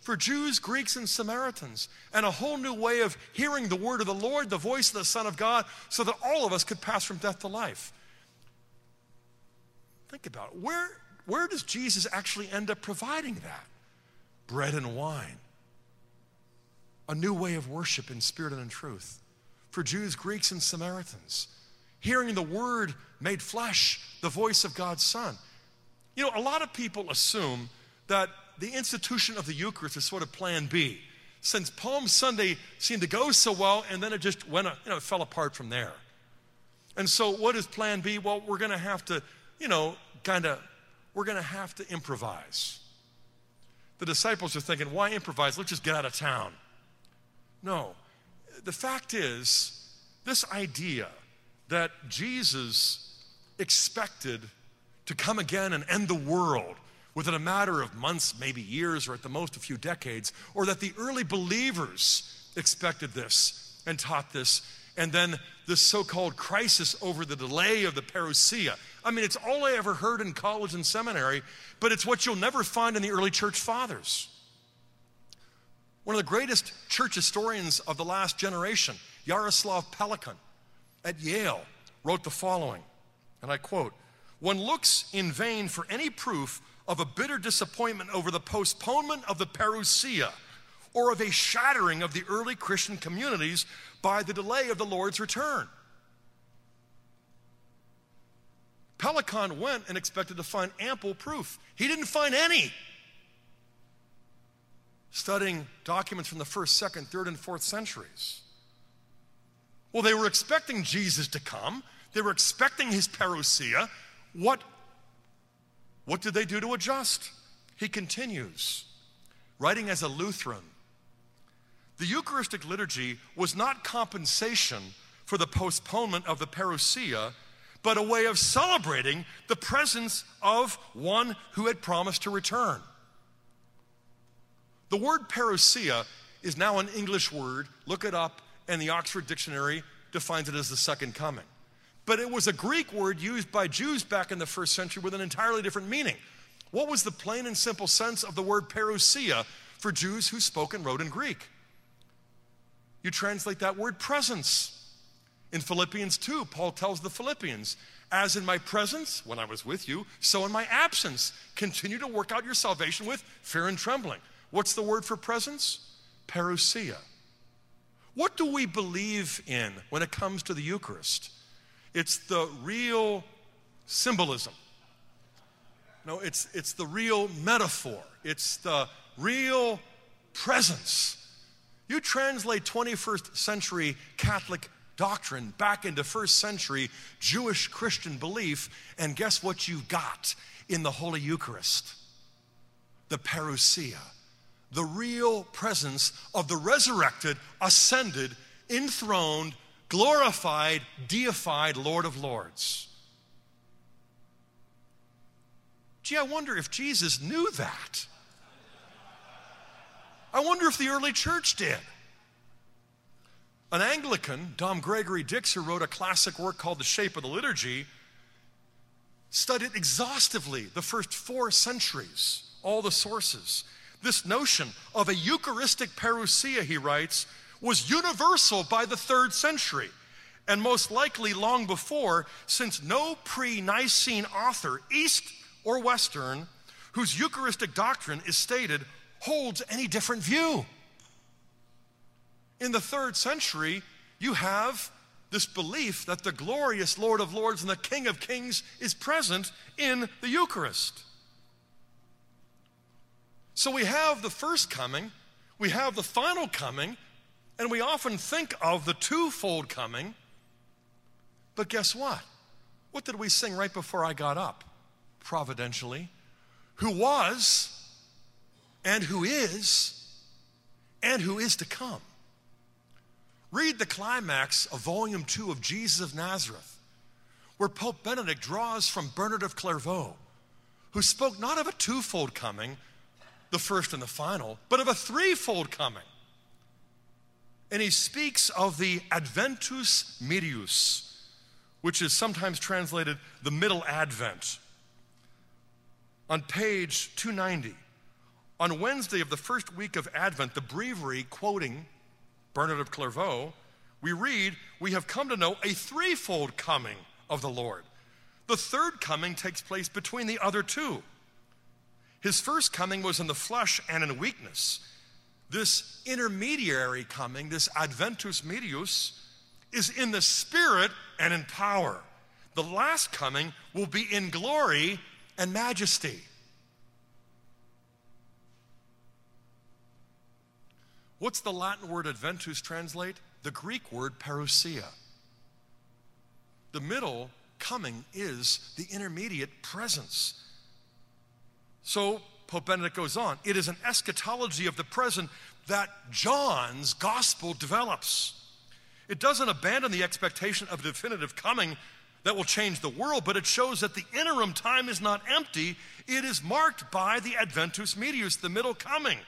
for Jews, Greeks, and Samaritans, and a whole new way of hearing the word of the Lord, the voice of the Son of God, so that all of us could pass from death to life. Think about it. Where, where does Jesus actually end up providing that? Bread and wine. A new way of worship in spirit and in truth for Jews, Greeks, and Samaritans. Hearing the word made flesh, the voice of God's Son. You know, a lot of people assume that the institution of the Eucharist is sort of plan B. Since Palm Sunday seemed to go so well, and then it just went, you know, it fell apart from there. And so, what is plan B? Well, we're going to have to you know, kind of, we're going to have to improvise. The disciples are thinking, why improvise? Let's just get out of town. No. The fact is, this idea that Jesus expected to come again and end the world within a matter of months, maybe years, or at the most a few decades, or that the early believers expected this and taught this, and then this so called crisis over the delay of the parousia. I mean, it's all I ever heard in college and seminary, but it's what you'll never find in the early church fathers. One of the greatest church historians of the last generation, Jaroslav Pelikan at Yale, wrote the following, and I quote One looks in vain for any proof of a bitter disappointment over the postponement of the parousia or of a shattering of the early Christian communities by the delay of the Lord's return. Pelikan went and expected to find ample proof. He didn't find any. Studying documents from the first, second, third, and fourth centuries. Well, they were expecting Jesus to come. They were expecting his parousia. What, what did they do to adjust? He continues, writing as a Lutheran. The Eucharistic liturgy was not compensation for the postponement of the parousia, but a way of celebrating the presence of one who had promised to return. The word parousia is now an English word. Look it up, and the Oxford Dictionary defines it as the second coming. But it was a Greek word used by Jews back in the first century with an entirely different meaning. What was the plain and simple sense of the word parousia for Jews who spoke and wrote in Greek? You translate that word presence. In Philippians 2, Paul tells the Philippians, As in my presence, when I was with you, so in my absence, continue to work out your salvation with fear and trembling. What's the word for presence? Parousia. What do we believe in when it comes to the Eucharist? It's the real symbolism. No, it's, it's the real metaphor. It's the real presence. You translate 21st century Catholic doctrine back into first century Jewish Christian belief, and guess what you got in the Holy Eucharist? The parousia, the real presence of the resurrected, ascended, enthroned, glorified, deified Lord of Lords. Gee, I wonder if Jesus knew that. I wonder if the early church did. An Anglican, Dom Gregory Dix, who wrote a classic work called The Shape of the Liturgy, studied exhaustively the first four centuries, all the sources. This notion of a Eucharistic parousia, he writes, was universal by the third century, and most likely long before, since no pre Nicene author, East or Western, whose Eucharistic doctrine is stated holds any different view. In the third century, you have this belief that the glorious Lord of Lords and the King of Kings is present in the Eucharist. So we have the first coming, we have the final coming, and we often think of the twofold coming. But guess what? What did we sing right before I got up? Providentially. Who was and who is and who is to come. Read the climax of volume two of Jesus of Nazareth, where Pope Benedict draws from Bernard of Clairvaux, who spoke not of a twofold coming, the first and the final, but of a threefold coming. And he speaks of the Adventus Medius, which is sometimes translated the middle advent. On page 290, on Wednesday of the first week of Advent, the breviary quoting Bernard of Clairvaux, we read, We have come to know a threefold coming of the Lord. The third coming takes place between the other two. His first coming was in the flesh and in weakness. This intermediary coming, this Adventus Medius, is in the spirit and in power. The last coming will be in glory and majesty. What's the Latin word adventus translate? The Greek word parousia. The middle coming is the intermediate presence. So Pope Benedict goes on it is an eschatology of the present that John's gospel develops. It doesn't abandon the expectation of a definitive coming, that will change the world, but it shows that the interim time is not empty. It is marked by the Adventus Medius, the middle coming.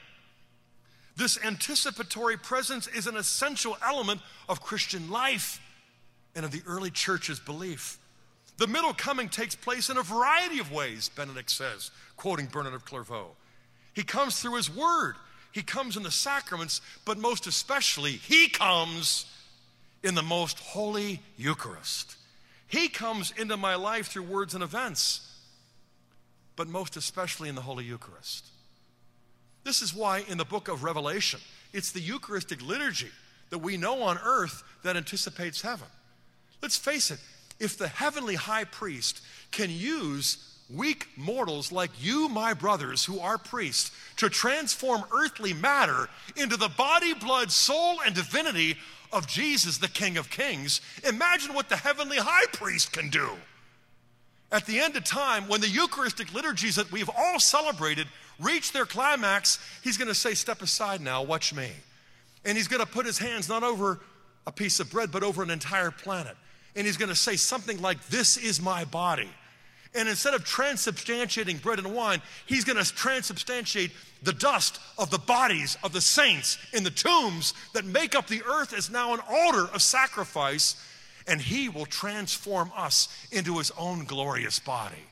This anticipatory presence is an essential element of Christian life and of the early church's belief. The middle coming takes place in a variety of ways, Benedict says, quoting Bernard of Clairvaux. He comes through his word, he comes in the sacraments, but most especially, he comes in the most holy Eucharist. He comes into my life through words and events, but most especially in the Holy Eucharist. This is why in the book of Revelation, it's the Eucharistic liturgy that we know on earth that anticipates heaven. Let's face it, if the heavenly high priest can use weak mortals like you, my brothers, who are priests, to transform earthly matter into the body, blood, soul, and divinity of Jesus, the King of Kings, imagine what the heavenly high priest can do. At the end of time, when the Eucharistic liturgies that we've all celebrated reach their climax, he's going to say, Step aside now, watch me. And he's going to put his hands not over a piece of bread, but over an entire planet. And he's going to say something like, This is my body. And instead of transubstantiating bread and wine, he's going to transubstantiate the dust of the bodies of the saints in the tombs that make up the earth as now an altar of sacrifice. And he will transform us into his own glorious body.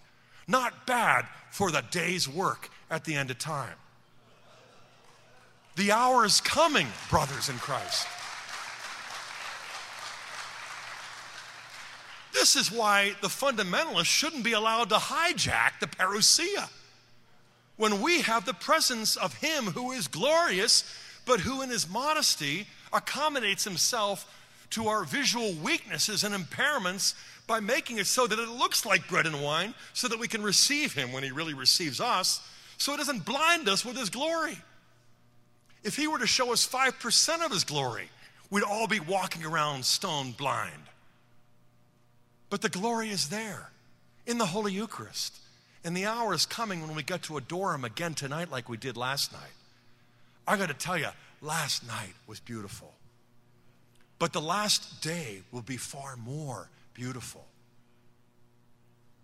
Not bad for the day's work at the end of time. The hour is coming, brothers in Christ. This is why the fundamentalists shouldn't be allowed to hijack the parousia. When we have the presence of Him who is glorious, but who in His modesty accommodates Himself to our visual weaknesses and impairments by making it so that it looks like bread and wine, so that we can receive Him when He really receives us, so it doesn't blind us with His glory. If He were to show us 5% of His glory, we'd all be walking around stone blind. But the glory is there in the Holy Eucharist. And the hour is coming when we get to adore Him again tonight, like we did last night. I got to tell you, last night was beautiful. But the last day will be far more beautiful.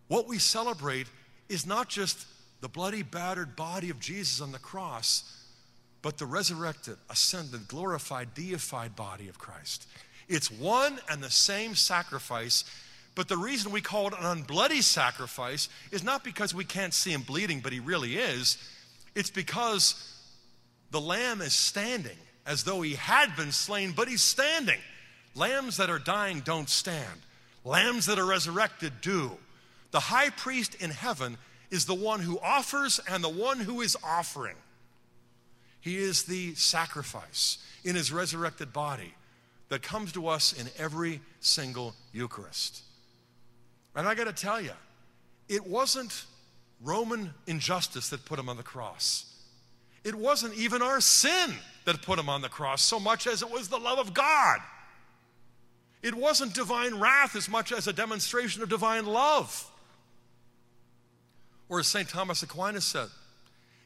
What we celebrate is not just the bloody, battered body of Jesus on the cross, but the resurrected, ascended, glorified, deified body of Christ. It's one and the same sacrifice but the reason we call it an unbloody sacrifice is not because we can't see him bleeding, but he really is. It's because the lamb is standing as though he had been slain, but he's standing. Lambs that are dying don't stand, lambs that are resurrected do. The high priest in heaven is the one who offers and the one who is offering. He is the sacrifice in his resurrected body that comes to us in every single Eucharist. And I got to tell you, it wasn't Roman injustice that put him on the cross. It wasn't even our sin that put him on the cross so much as it was the love of God. It wasn't divine wrath as much as a demonstration of divine love. Or as St. Thomas Aquinas said,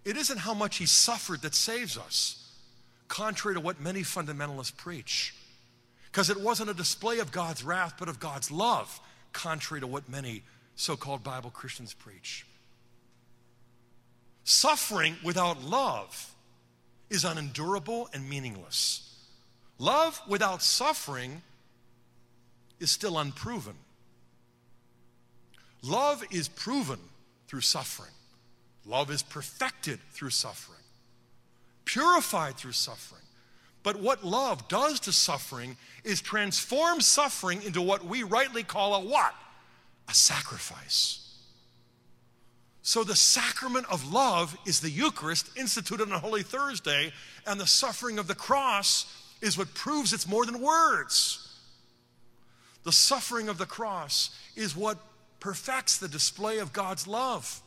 it isn't how much he suffered that saves us, contrary to what many fundamentalists preach. Because it wasn't a display of God's wrath, but of God's love contrary to what many so called Bible Christians preach. Suffering without love is unendurable and meaningless. Love without suffering is still unproven. Love is proven through suffering. Love is perfected through suffering, purified through suffering. But what love does to suffering is transform suffering into what we rightly call a what? A sacrifice. So the sacrament of love is the Eucharist instituted on Holy Thursday, and the suffering of the cross is what proves it's more than words. The suffering of the cross is what perfects the display of God's love.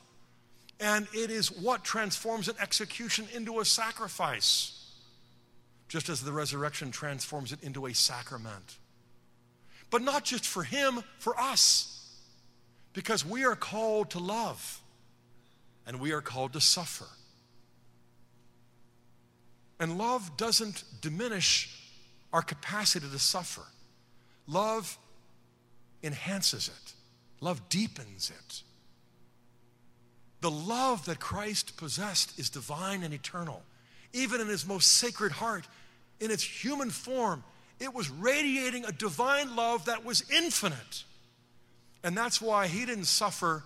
And it is what transforms an execution into a sacrifice just as the resurrection transforms it into a sacrament. But not just for him, for us. Because we are called to love and we are called to suffer. And love doesn't diminish our capacity to suffer, love enhances it. Love deepens it. The love that Christ possessed is divine and eternal. Even in his most sacred heart, in its human form, it was radiating a divine love that was infinite. And that's why he didn't suffer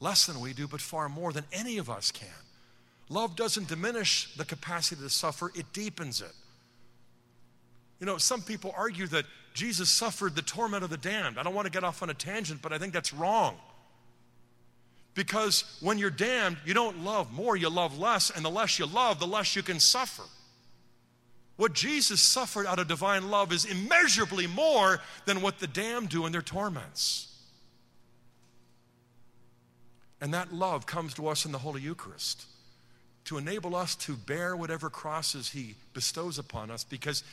less than we do, but far more than any of us can. Love doesn't diminish the capacity to suffer, it deepens it. You know, some people argue that Jesus suffered the torment of the damned. I don't want to get off on a tangent, but I think that's wrong. Because when you're damned, you don't love more, you love less, and the less you love, the less you can suffer. What Jesus suffered out of divine love is immeasurably more than what the damned do in their torments. And that love comes to us in the Holy Eucharist to enable us to bear whatever crosses He bestows upon us because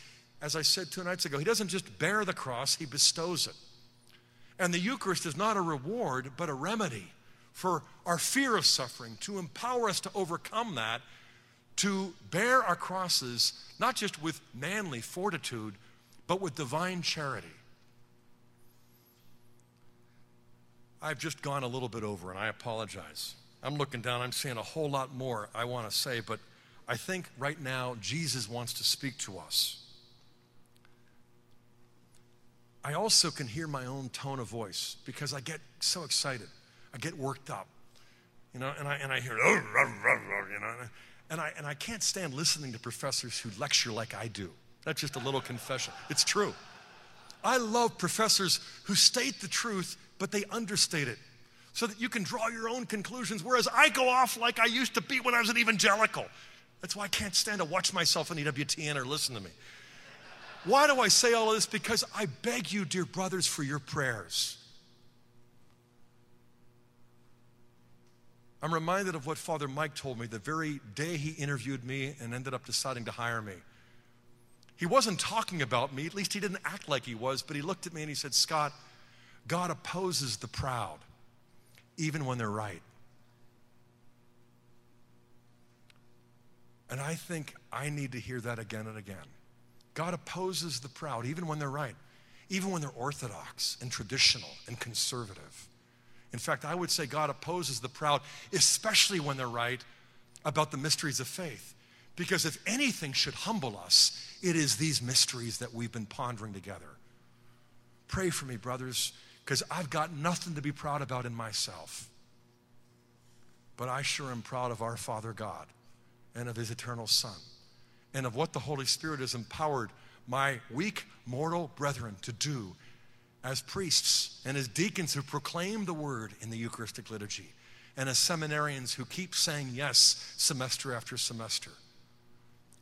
as I said two nights ago, He doesn't just bear the cross, He bestows it. And the Eucharist is not a reward, but a remedy for our fear of suffering, to empower us to overcome that, to bear our crosses, not just with manly fortitude, but with divine charity. I've just gone a little bit over, and I apologize. I'm looking down, I'm saying a whole lot more I want to say, but I think right now Jesus wants to speak to us. I also can hear my own tone of voice because I get so excited. I get worked up, you know, and I, and I hear, you know, and I, and I can't stand listening to professors who lecture like I do. That's just a little confession. It's true. I love professors who state the truth, but they understate it so that you can draw your own conclusions, whereas I go off like I used to be when I was an evangelical. That's why I can't stand to watch myself on EWTN or listen to me. Why do I say all of this? Because I beg you, dear brothers, for your prayers. I'm reminded of what Father Mike told me the very day he interviewed me and ended up deciding to hire me. He wasn't talking about me, at least he didn't act like he was, but he looked at me and he said, Scott, God opposes the proud, even when they're right. And I think I need to hear that again and again. God opposes the proud, even when they're right, even when they're orthodox and traditional and conservative. In fact, I would say God opposes the proud, especially when they're right about the mysteries of faith. Because if anything should humble us, it is these mysteries that we've been pondering together. Pray for me, brothers, because I've got nothing to be proud about in myself. But I sure am proud of our Father God and of His eternal Son and of what the Holy Spirit has empowered my weak mortal brethren to do as priests and as deacons who proclaim the word in the Eucharistic liturgy and as seminarians who keep saying yes semester after semester.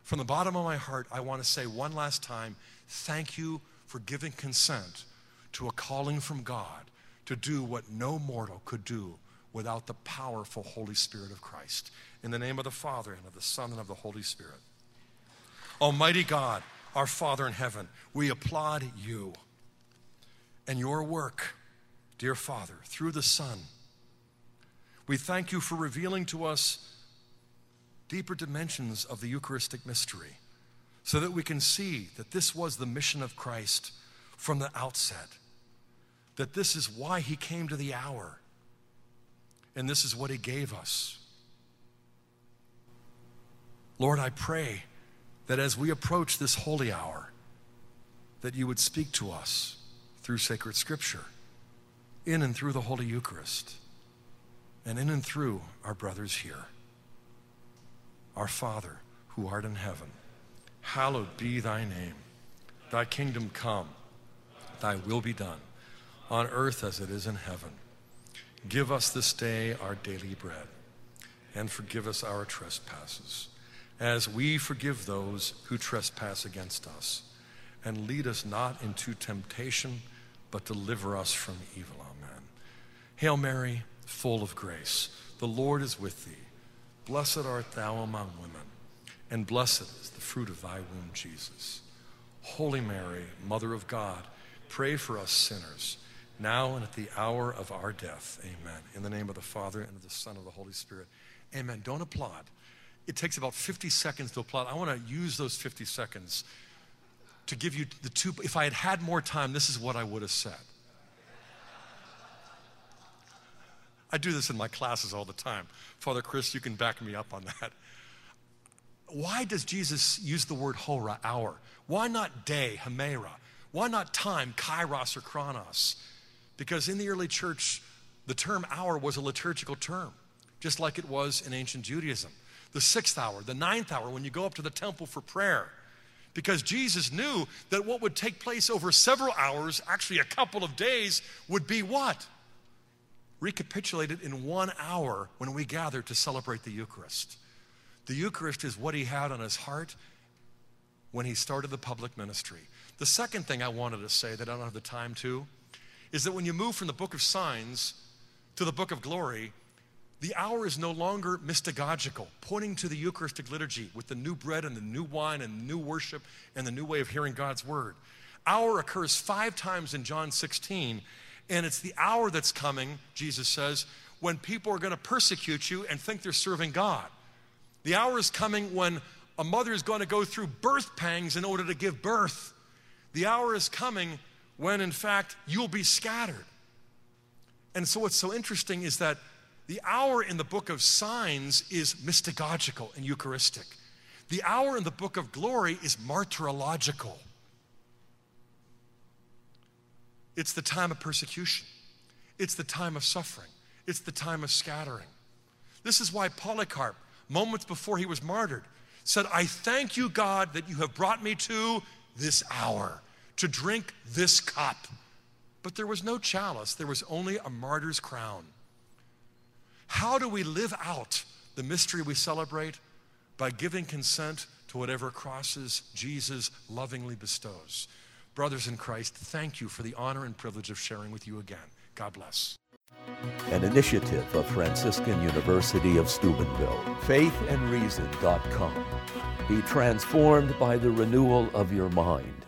From the bottom of my heart, I want to say one last time thank you for giving consent to a calling from God to do what no mortal could do without the powerful Holy Spirit of Christ. In the name of the Father, and of the Son, and of the Holy Spirit. Almighty God, our Father in heaven, we applaud you and your work, dear Father, through the Son. We thank you for revealing to us deeper dimensions of the Eucharistic mystery so that we can see that this was the mission of Christ from the outset, that this is why he came to the hour, and this is what he gave us. Lord, I pray that as we approach this holy hour, that you would speak to us through sacred scripture, in and through the Holy Eucharist, and in and through our brothers here. Our Father, who art in heaven, hallowed be thy name. Thy kingdom come, thy will be done, on earth as it is in heaven. Give us this day our daily bread, and forgive us our trespasses as we forgive those who trespass against us. And lead us not into temptation, but deliver us from evil. Amen. Hail Mary, full of grace, the Lord is with thee. Blessed art thou among women, and blessed is the fruit of thy womb, Jesus. Holy Mary, Mother of God, pray for us sinners, now and at the hour of our death. Amen. In the name of the Father, and of the Son, and of the Holy Spirit. Amen. Don't applaud it takes about 50 seconds to applaud. I want to use those 50 seconds to give you the two. If I had had more time, this is what I would have said. I do this in my classes all the time. Father Chris, you can back me up on that. Why does Jesus use the word hora, hour? Why not day, hemera? Why not time, kairos or chronos? Because in the early church, the term hour was a liturgical term, just like it was in ancient Judaism. The sixth hour, the ninth hour, when you go up to the temple for prayer. Because Jesus knew that what would take place over several hours, actually a couple of days, would be what? Recapitulated in one hour when we gather to celebrate the Eucharist. The Eucharist is what he had on his heart when he started the public ministry. The second thing I wanted to say that I don't have the time to is that when you move from the book of signs to the book of glory, the hour is no longer mystagogical, pointing to the Eucharistic liturgy with the new bread and the new wine and new worship and the new way of hearing God's word. Hour occurs five times in John 16, and it's the hour that's coming, Jesus says, when people are going to persecute you and think they're serving God. The hour is coming when a mother is going to go through birth pangs in order to give birth. The hour is coming when, in fact, you'll be scattered. And so, what's so interesting is that the hour in the book of signs is mystagogical and Eucharistic. The hour in the book of glory is martyrological. It's the time of persecution, it's the time of suffering, it's the time of scattering. This is why Polycarp, moments before he was martyred, said, I thank you, God, that you have brought me to this hour to drink this cup. But there was no chalice, there was only a martyr's crown. How do we live out the mystery we celebrate? By giving consent to whatever crosses Jesus lovingly bestows. Brothers in Christ, thank you for the honor and privilege of sharing with you again. God bless. An initiative of Franciscan University of Steubenville, faithandreason.com. Be transformed by the renewal of your mind.